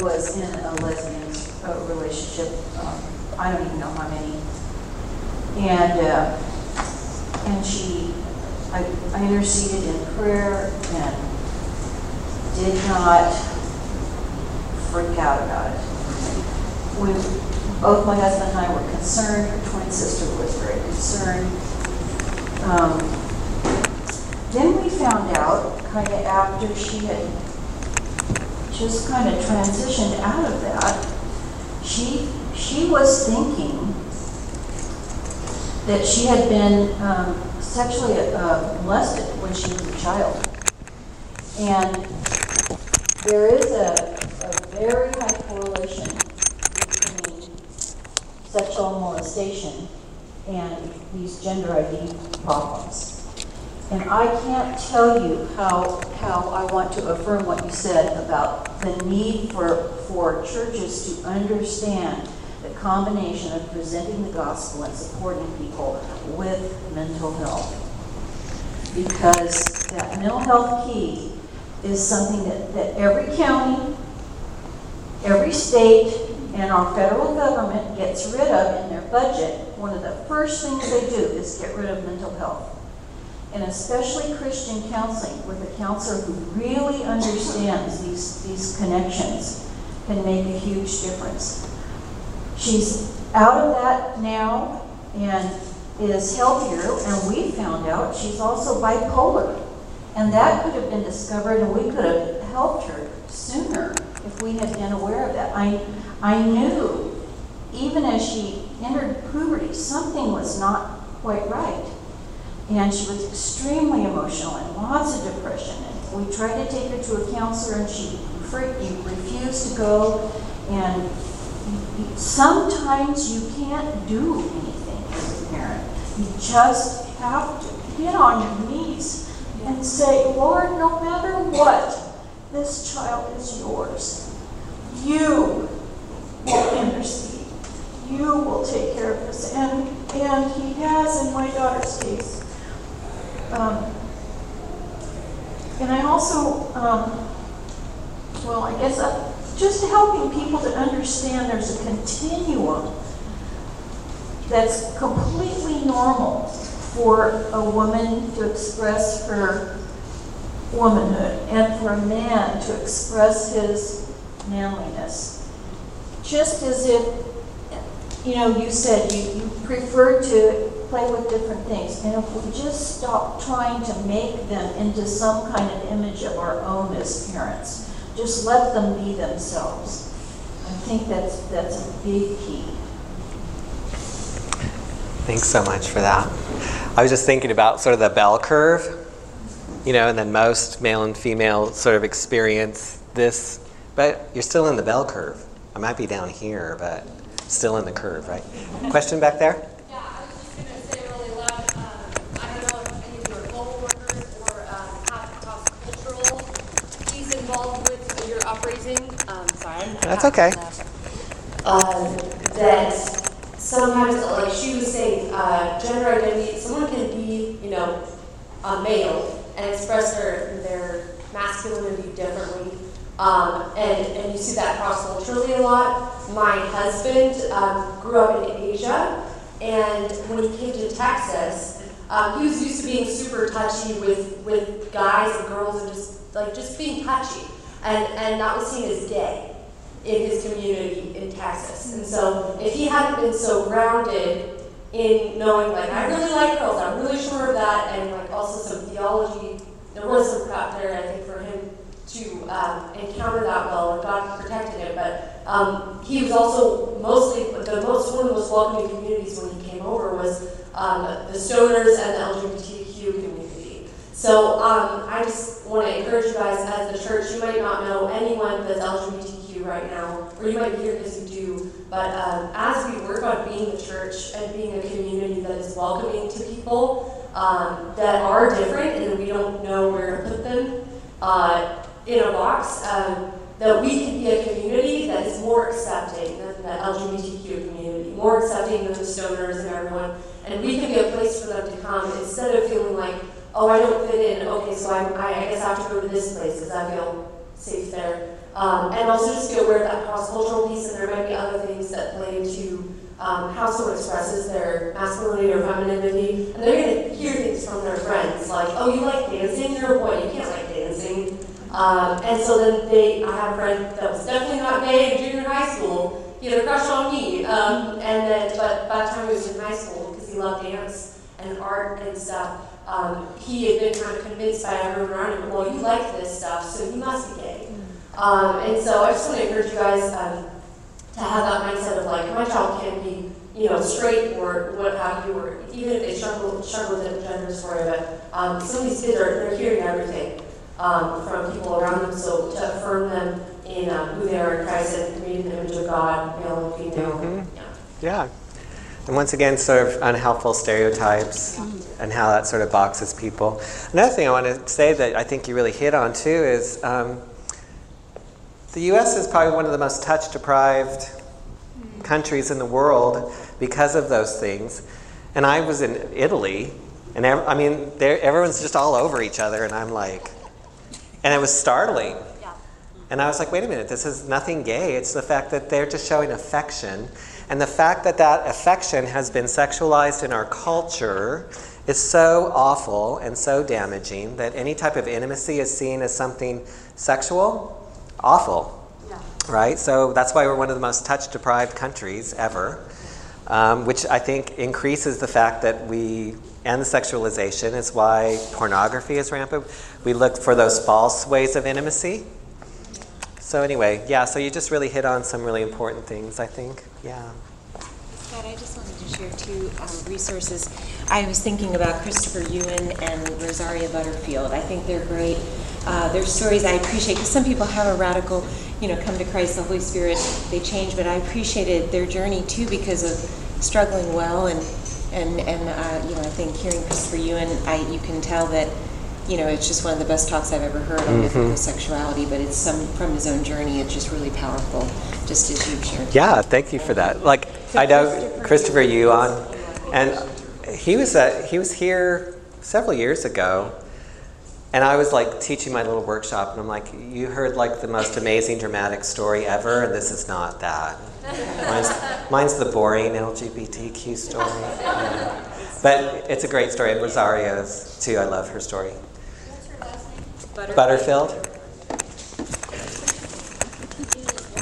was in a lesbian uh, relationship, um, I don't even know how many. And, uh, and she, I I interceded in prayer and did not freak out about it. Both my husband and I were concerned, her twin sister was very concerned. Um, then we found out, kind of after she had just kind of transitioned out of that, she, she was thinking that she had been um, sexually uh, molested when she was a child. And there is a, a very high correlation between sexual molestation and these gender ID problems. And I can't tell you how, how I want to affirm what you said about the need for, for churches to understand the combination of presenting the gospel and supporting people with mental health. Because that mental health key is something that, that every county, every state, and our federal government gets rid of in their budget. One of the first things they do is get rid of mental health and especially Christian counseling, with a counselor who really understands these, these connections, can make a huge difference. She's out of that now and is healthier, and we found out she's also bipolar. And that could have been discovered, and we could have helped her sooner if we had been aware of that. I, I knew, even as she entered puberty, something was not quite right. And she was extremely emotional and lots of depression. And we tried to take her to a counselor and she refused to go. And sometimes you can't do anything as a parent. You just have to get on your knees and say, Lord, no matter what, this child is yours. You will intercede. You will take care of this. And, and he has in my daughter's case. Um, And I also, um, well, I guess, uh, just helping people to understand there's a continuum that's completely normal for a woman to express her womanhood and for a man to express his manliness. Just as if, you know, you said you, you prefer to play with different things. And if we just stop trying to make them into some kind of image of our own as parents, just let them be themselves. I think that's, that's a big key. Thanks so much for that. I was just thinking about sort of the bell curve, you know, and then most male and female sort of experience this, but you're still in the bell curve. I might be down here, but still in the curve, right? Question back there? Yeah, I was just gonna say really loud, um, I don't know if any of your global workers or, um, have cross-cultural piece involved with your upraising, um, sorry. That's okay. Um, that sometimes, like she was saying, uh, gender identity, someone can be, you know, a male and express their, their masculinity differently. Um, and, and you see that cross-culturally a lot. My husband, um, grew up in Asia, and when he came to Texas, um, he was used to being super touchy with, with guys and girls and just, like, just being touchy. And, and that was seen as gay in his community in Texas. And so if he hadn't been so grounded in knowing like I really like girls, I'm really sure of that, and like also some theology, there was some prep there I think for him to um, encounter that well, and God protected him. But um, he was also mostly, the most, one of the most welcoming communities when he came over was um, the stoners and the LGBTQ community. So um, I just want to encourage you guys as the church, you might not know anyone that's LGBTQ right now, or you might hear because you do, but um, as we work on being the church and being a community that is welcoming to people um, that are different and we don't know where to put them uh, in a box, um, that we can be a community that is more accepting than the LGBTQ community, more accepting than the stoners and everyone, and we can be a place for them to come instead of feeling like, oh, I don't fit in. Okay, so I, I guess I have to go to this place because I feel safe there. Um, and also just be aware of that cross-cultural piece, and there might be other things that play into um, how someone expresses their masculinity or femininity. And they're going to hear things from their friends, like, oh, you like dancing? You're a boy. You can't like dancing. Um, and so then they, I had a friend that was definitely not gay in junior high school. He had a crush on me. Um, and then, but by the time he was in high school, because he loved dance and art and stuff, um, he had been kind of convinced by everyone around him, well, you like this stuff, so you must be gay. Um, and so I just want to encourage you guys um, to have that mindset of like, my child can be, you know, straight or what have you, or even if they struggle, struggle with gender dysphoria, but um, some of these kids are they're hearing everything um, from people around them, so to affirm them in um, who they are in Christ and creating the image of God, male and female. Mhm. Yeah. Yeah. And once again, sort of unhelpful stereotypes and how that sort of boxes people. Another thing I want to say that I think you really hit on too is um, the U.S. is probably one of the most touch deprived countries in the world because of those things. And I was in Italy, and ev- I mean, everyone's just all over each other, and I'm like, and it was startling. And I was like, wait a minute, this is nothing gay. It's the fact that they're just showing affection. And the fact that that affection has been sexualized in our culture is so awful and so damaging that any type of intimacy is seen as something sexual, awful. Right? So that's why we're one of the most touch deprived countries ever, um, which I think increases the fact that we, and the sexualization is why pornography is rampant. We look for those false ways of intimacy. So anyway, yeah, so you just really hit on some really important things, I think. Yeah. Scott, I just share two um, resources. I was thinking about Christopher Yuan and Rosaria Butterfield. I think they're great. Uh, their stories I appreciate because some people have a radical, you know, come to Christ, the Holy Spirit, they change. But I appreciated their journey too because of struggling well and and and uh, you know I think hearing Christopher Yuan, I you can tell that. You know, it's just one of the best talks I've ever heard on biblical mm-hmm. sexuality, but it's some from his own journey. It's just really powerful, just as you've shared. Yeah, thank you for that. Like I know Christopher Yuan, and he was he was here several years ago, and I was like teaching my little workshop, and I'm like, you heard like the most amazing dramatic story ever, and this is not that. Mine's, mine's the boring LGBTQ story. Yeah. But it's a great story, and Rosaria's too. I love her story. Butterfield.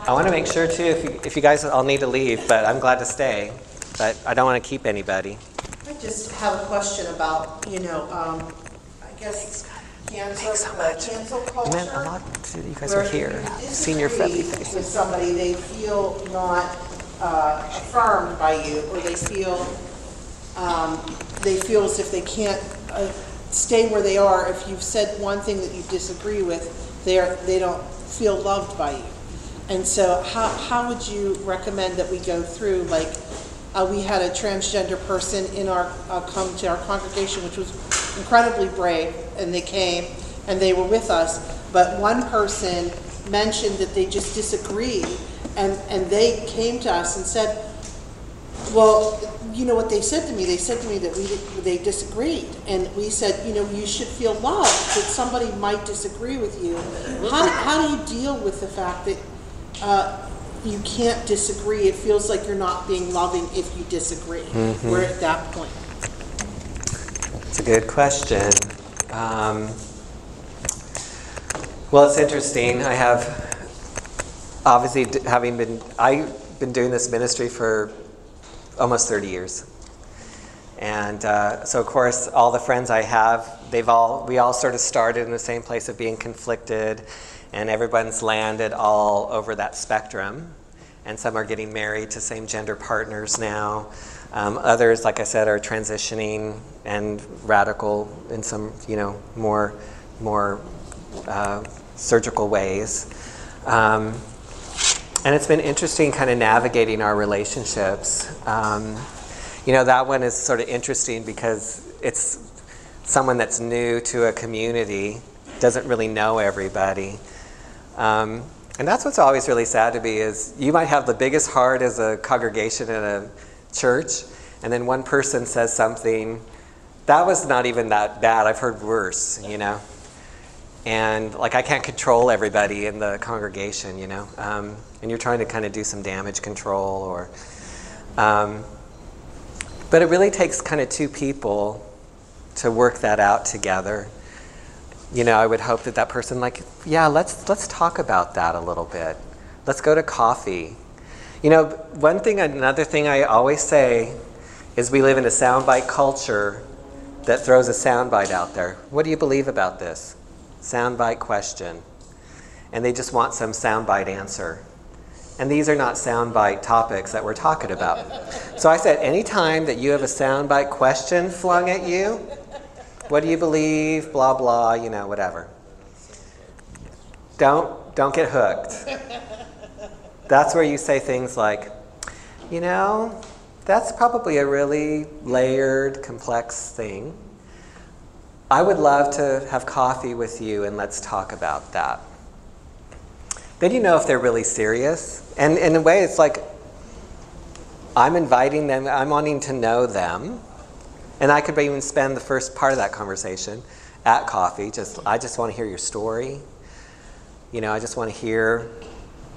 I want to make sure too, if you, if you guys all need to leave, but I'm glad to stay. But I don't want to keep anybody. I just have a question about, you know, um, I guess cancel, Thanks so uh, much. cancel You culture. meant a lot to you guys are here. Senior you friendly disagree faces. With somebody, they feel not uh, affirmed by you, or they feel, um, they feel as if they can't uh, stay where they are. If you've said one thing that you disagree with, they're, they don't feel loved by you. And so how, how would you recommend that we go through, like, uh, we had a transgender person in our, uh, come to our congregation, which was incredibly brave, and they came, and they were with us, but one person mentioned that they just disagreed, and, and they came to us and said, well, you know what they said to me? They said to me that we, they disagreed, and we said, you know, you should feel loved, that somebody might disagree with you. How, how do you deal with the fact that, uh, you can't disagree? It feels like you're not being loving if you disagree. We're at that point. It's a good question. Um, well, it's interesting. I have obviously having been I've been doing this ministry for almost 30 years. And uh, so, of course, all the friends I have, they've all, we all sort of started in the same place of being conflicted, and everyone's landed all over that spectrum. and some are getting married to same gender partners now. Um, others, like I said, are transitioning and radical in some, you know, more, more uh, surgical ways. Um, and it's been interesting kind of navigating our relationships. Um, you know, that one is sort of interesting because it's someone that's new to a community, doesn't really know everybody. Um, and that's what's always really sad to be is you might have the biggest heart as a congregation in a church, and then one person says something that was not even that bad. I've heard worse, you know. And like I can't control everybody in the congregation, you know. Um, and you're trying to kind of do some damage control or. Um, but it really takes kind of two people to work that out together. You know, I would hope that that person, like, yeah, let's let's talk about that a little bit. Let's go to coffee. You know, one thing, another thing I always say is we live in a soundbite culture that throws a soundbite out there. What do you believe about this? Soundbite question. And they just want some soundbite answer. And these are not soundbite topics that we're talking about. So I said, anytime that you have a soundbite question flung at you, what do you believe? Blah blah, you know, whatever. Don't don't get hooked. That's where you say things like, you know, that's probably a really layered, complex thing. I would love to have coffee with you and let's talk about that. Then you know if they're really serious. And in a way, it's like I'm inviting them, I'm wanting to know them. And I could even spend the first part of that conversation at coffee. Just I just want to hear your story. You know, I just want to hear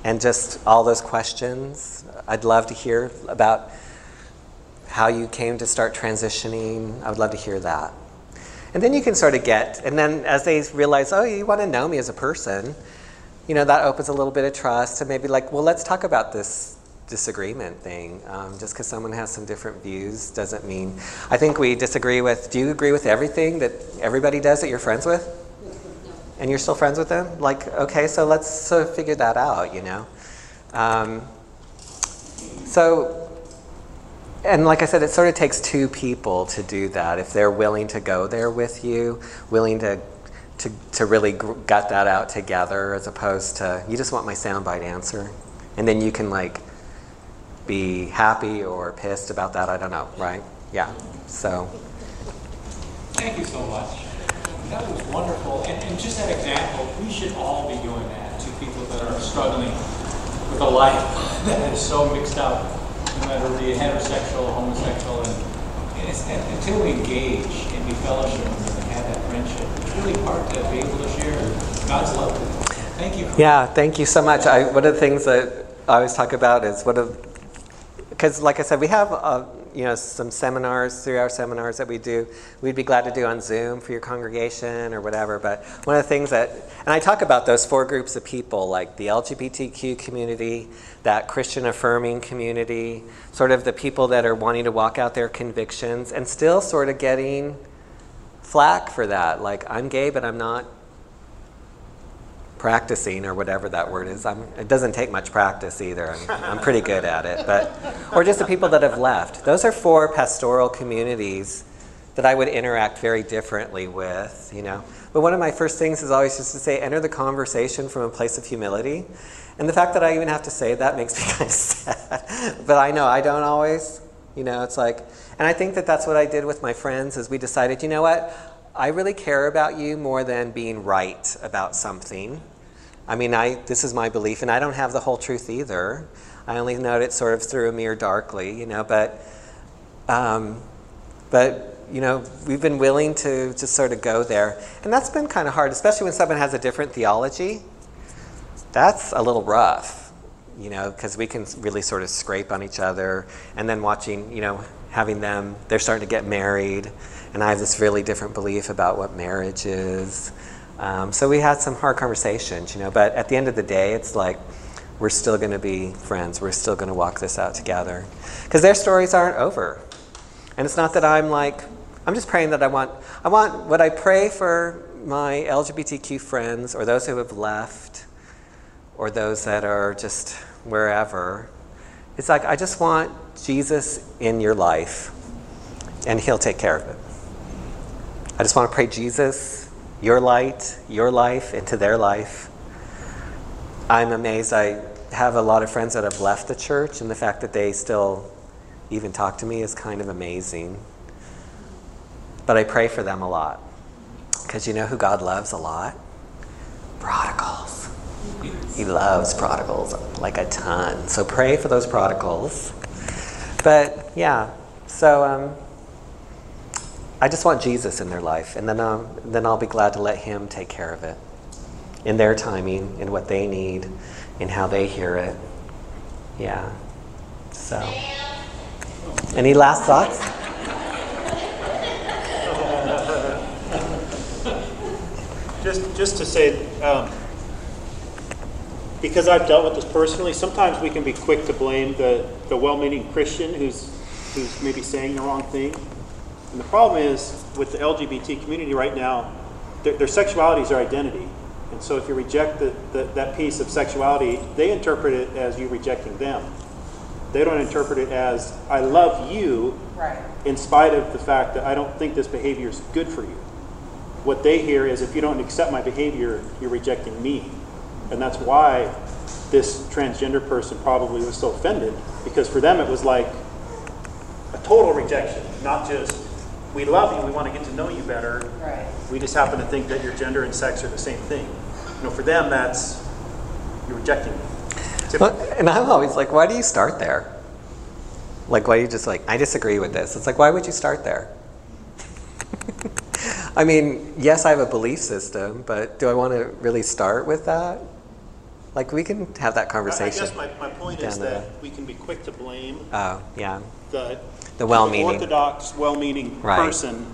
and just all those questions. I'd love to hear about how you came to start transitioning. I would love to hear that. And then you can sort of get, and then as they realize, oh, you want to know me as a person, you know, that opens a little bit of trust and maybe like, well, let's talk about this disagreement thing. Um, just because someone has some different views doesn't mean. I think we disagree with, do you agree with everything that everybody does that you're friends with? And you're still friends with them? Like, okay, so let's sort of figure that out, you know? Um, so, and like I said, it sort of takes two people to do that. If they're willing to go there with you, willing to to, to really gut that out together, as opposed to you just want my soundbite answer, and then you can like be happy or pissed about that. I don't know, right? Yeah. So. Thank you so much. That was wonderful. And, and just that example, we should all be doing that to people that are struggling with a life that is so mixed up, no matter be heterosexual homosexual. And, and, until we engage and be fellowship and have that friendship, it's really hard to be able to share God's love. Thank you. Yeah, thank you so much. I, one of the things that I always talk about is one of because like I said, we have uh, you know some seminars, three-hour seminars that we do. We'd be glad to do on Zoom for your congregation or whatever. But one of the things that, and I talk about those four groups of people, like the LGBTQ community, that Christian affirming community, sort of the people that are wanting to walk out their convictions, and still sort of getting flack for that. Like I'm gay, but I'm not practicing or whatever that word is. I'm, it doesn't take much practice either. I'm, I'm pretty good at it. But, or just the people that have left. Those are four pastoral communities that I would interact very differently with, you know. But one of my first things is always just to say, enter the conversation from a place of humility. And the fact that I even have to say that makes me kind of sad. but I know I don't always, you know, it's like, and I think that that's what I did with my friends is we decided, you know what, I really care about you more than being right about something. I mean, I, this is my belief, and I don't have the whole truth either. I only know it sort of through a mirror darkly, you know, but, um, but, you know, we've been willing to just sort of go there. And that's been kind of hard, especially when someone has a different theology. That's a little rough, you know, because we can really sort of scrape on each other. And then watching, you know, having them, they're starting to get married, and I have this really different belief about what marriage is. Um, so we had some hard conversations, you know, but at the end of the day, it's like we're still going to be friends. We're still going to walk this out together. Because their stories aren't over. And it's not that I'm like, I'm just praying that I want, I want what I pray for my LGBTQ friends or those who have left or those that are just wherever it's like I just want Jesus in your life, and He'll take care of it. I just want to pray, Jesus, your light, your life into their life. I'm amazed. I have a lot of friends that have left the church, and the fact that they still even talk to me is kind of amazing. But I pray for them a lot. Because you know who God loves a lot? Prodigals. He loves prodigals like a ton. So pray for those prodigals. But yeah, so um, I just want Jesus in their life, and then um, then I'll be glad to let Him take care of it in their timing, in what they need, in how they hear it. Yeah. So, any last thoughts? Just, just to say, um, because I've dealt with this personally, sometimes we can be quick to blame the, the well-meaning Christian who's, who's maybe saying the wrong thing. And the problem is with the LGBT community right now, their, their sexuality is their identity. And so if you reject the, the, that piece of sexuality, they interpret it as you rejecting them. They don't interpret it as, I love you, Right. in spite of the fact that I don't think this behavior is good for you. What they hear is, if you don't accept my behavior, you're rejecting me. And that's why this transgender person probably was so offended, because for them it was like a total rejection, not just, we love you, we want to get to know you better. Right. We just happen to think that your gender and sex are the same thing. You know, for them, that's, you're rejecting me. Well, and I'm always like, why do you start there? Like, why do you just like, I disagree with this? It's like, why would you start there? I mean, yes, I have a belief system, but do I want to really start with that? Like, we can have that conversation. I guess my, my point is down the that we can be quick to blame Oh, yeah. the, The well-meaning. orthodox, well-meaning Right. person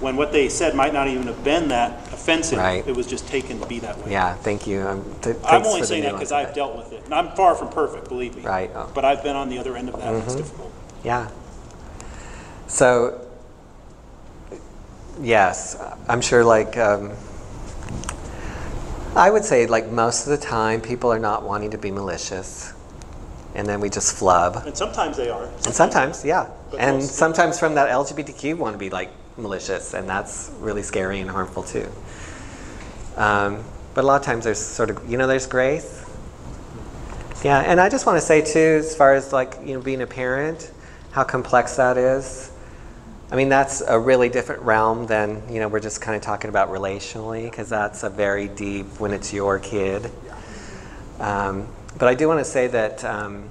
when what they said might not even have been that offensive. Right. It was just taken to be that way. Yeah, thank you. Um, th- I'm only saying that because I've dealt with it, and I'm far from perfect, believe me. Right. Oh. But I've been on the other end of that. and It's difficult. Yeah. So, yes, I'm sure like, um, I would say like most of the time people are not wanting to be malicious. And then we just flub. And sometimes they are. And sometimes, yeah. And most- sometimes from that LGBTQ want to be like malicious, and that's really scary and harmful too. Um, but a lot of times there's sort of, you know, there's grace. Yeah, and I just want to say too, as far as like, you know, being a parent, how complex that is. I mean, that's a really different realm than, you know, we're just kind of talking about relationally, because that's a very deep when it's your kid. Um, but I do want to say that um,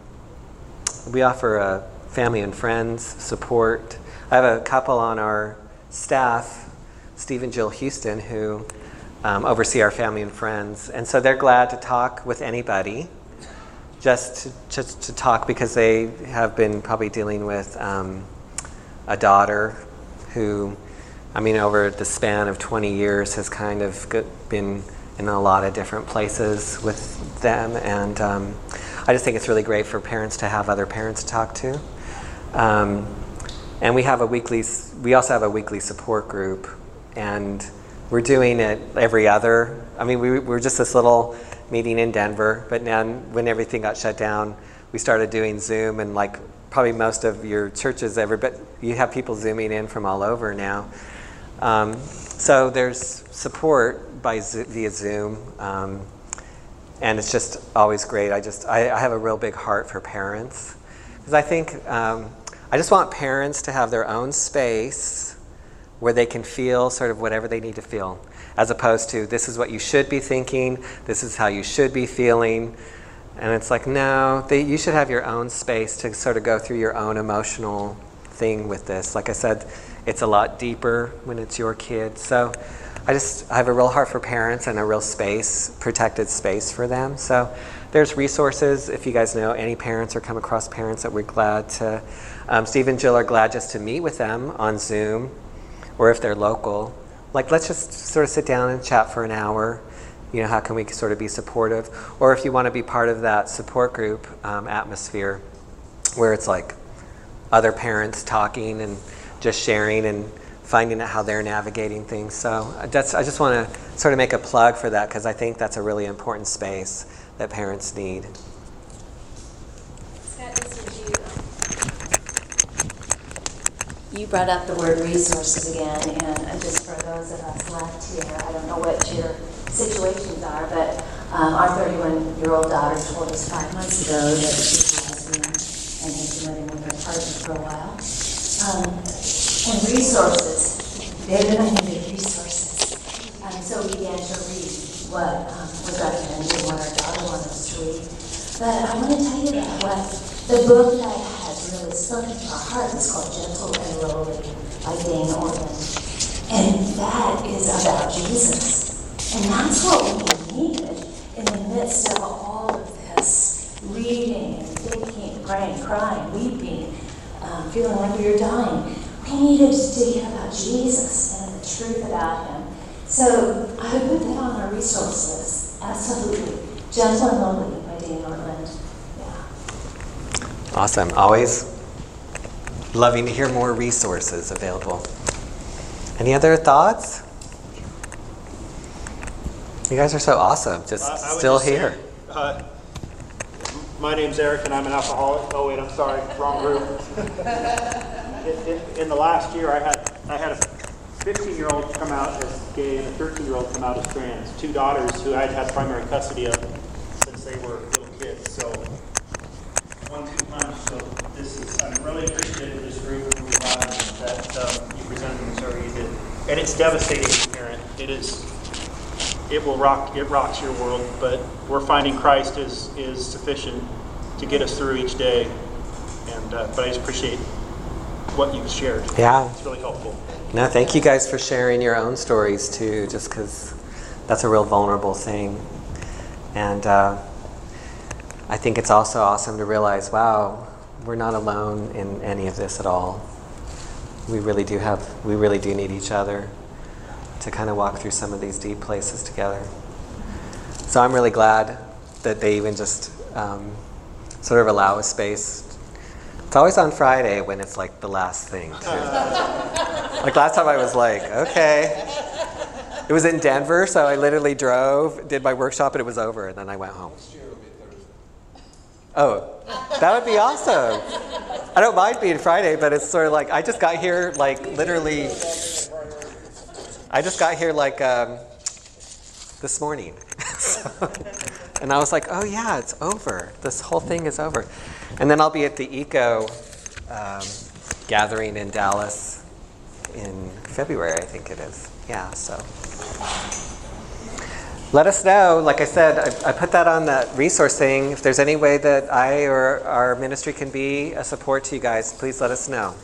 we offer a family and friends support. I have a couple on our staff, Steve and Jill Houston, who um, oversee our family and friends. And so they're glad to talk with anybody, just to, just to talk because they have been probably dealing with um, a daughter who, I mean, over the span of 20 years has kind of been in a lot of different places with them. And um, I just think it's really great for parents to have other parents to talk to. Um, and we have a weekly, we also have a weekly support group. And we're doing it every other, I mean, we, we were just this little meeting in Denver, but now when everything got shut down, we started doing Zoom and like probably most of your churches, every, but you have people zooming in from all over now. Um, so there's support by via Zoom, um, and it's just always great. I just I, I have a real big heart for parents because I think um, I just want parents to have their own space where they can feel sort of whatever they need to feel, as opposed to this is what you should be thinking, this is how you should be feeling. And it's like, no, they, you should have your own space to sort of go through your own emotional thing with this. Like I said, it's a lot deeper when it's your kid. So I just I have a real heart for parents and a real space, protected space for them. So there's resources if you guys know any parents or come across parents that we're glad to. Um, Steve and Jill are glad just to meet with them on Zoom, or if they're local. Like let's just sort of sit down and chat for an hour. You know, how can we sort of be supportive? Or if you want to be part of that support group um, atmosphere, where it's like other parents talking and just sharing and finding out how they're navigating things. So uh, that's, I just want to sort of make a plug for that because I think that's a really important space that parents need. Scott, this is you brought up the word resources again, and uh, just for those of us left here, I don't know what your situations are, but um, our 31-year-old daughter told us five months ago that she a lesbian and has been living with her partner for a while. Um, and resources, and I needed resources. And so we began to read what um, was recommended, what our daughter wanted us to read. But I want to tell you that what the book that spoken our heart is called Gentle and Lowly by Dane Ortlund. And that is about Jesus. And that's what we needed in the midst of all of this reading and thinking, praying, crying, weeping, um, feeling like we were dying. We needed to hear about Jesus and the truth about him. So I would put that on our resource list. Absolutely. Gentle and Lowly by Dane Ortlund. Yeah. Awesome. Always loving to hear more resources available. Any other thoughts? You guys are so awesome. Just I still just say, here. uh, My name's Eric and I'm an alcoholic. Oh wait, I'm sorry, wrong group. In- in- In the last year, I had, I had a 15-year-old come out as gay and a 13-year-old come out as trans. Two daughters who I'd had primary custody of since they were little one, two punch, so this is, I'm really appreciative of this group and that um, you presented in story you did. And it's devastating to parent. It is, it will rock, it rocks your world, but we're finding Christ is, is sufficient to get us through each day. And, uh, but I just appreciate what you've shared. Yeah. It's really helpful. No, thank you guys for sharing your own stories too, just because that's a real vulnerable thing. And uh, I think it's also awesome to realize wow, we're not alone in any of this at all. We really do have, we really do need each other to kind of walk through some of these deep places together. So I'm really glad that they even just um, sort of allow a space. It's always on Friday when it's like the last thing, too. Like last time I was like, okay. It was in Denver, so I literally drove, did my workshop, and it was over, and then I went home. Oh, that would be awesome. I don't mind being Friday, but it's sort of like I just got here, like literally. I just got here like um, this morning, and I was like, oh yeah, it's over. This whole thing is over, and then I'll be at the Eco um, gathering in Dallas in February, I think it is. Yeah, so let us know. Like I said, I, I, put that on that resource thing. If there's any way that I or our ministry can be a support to you guys, please let us know.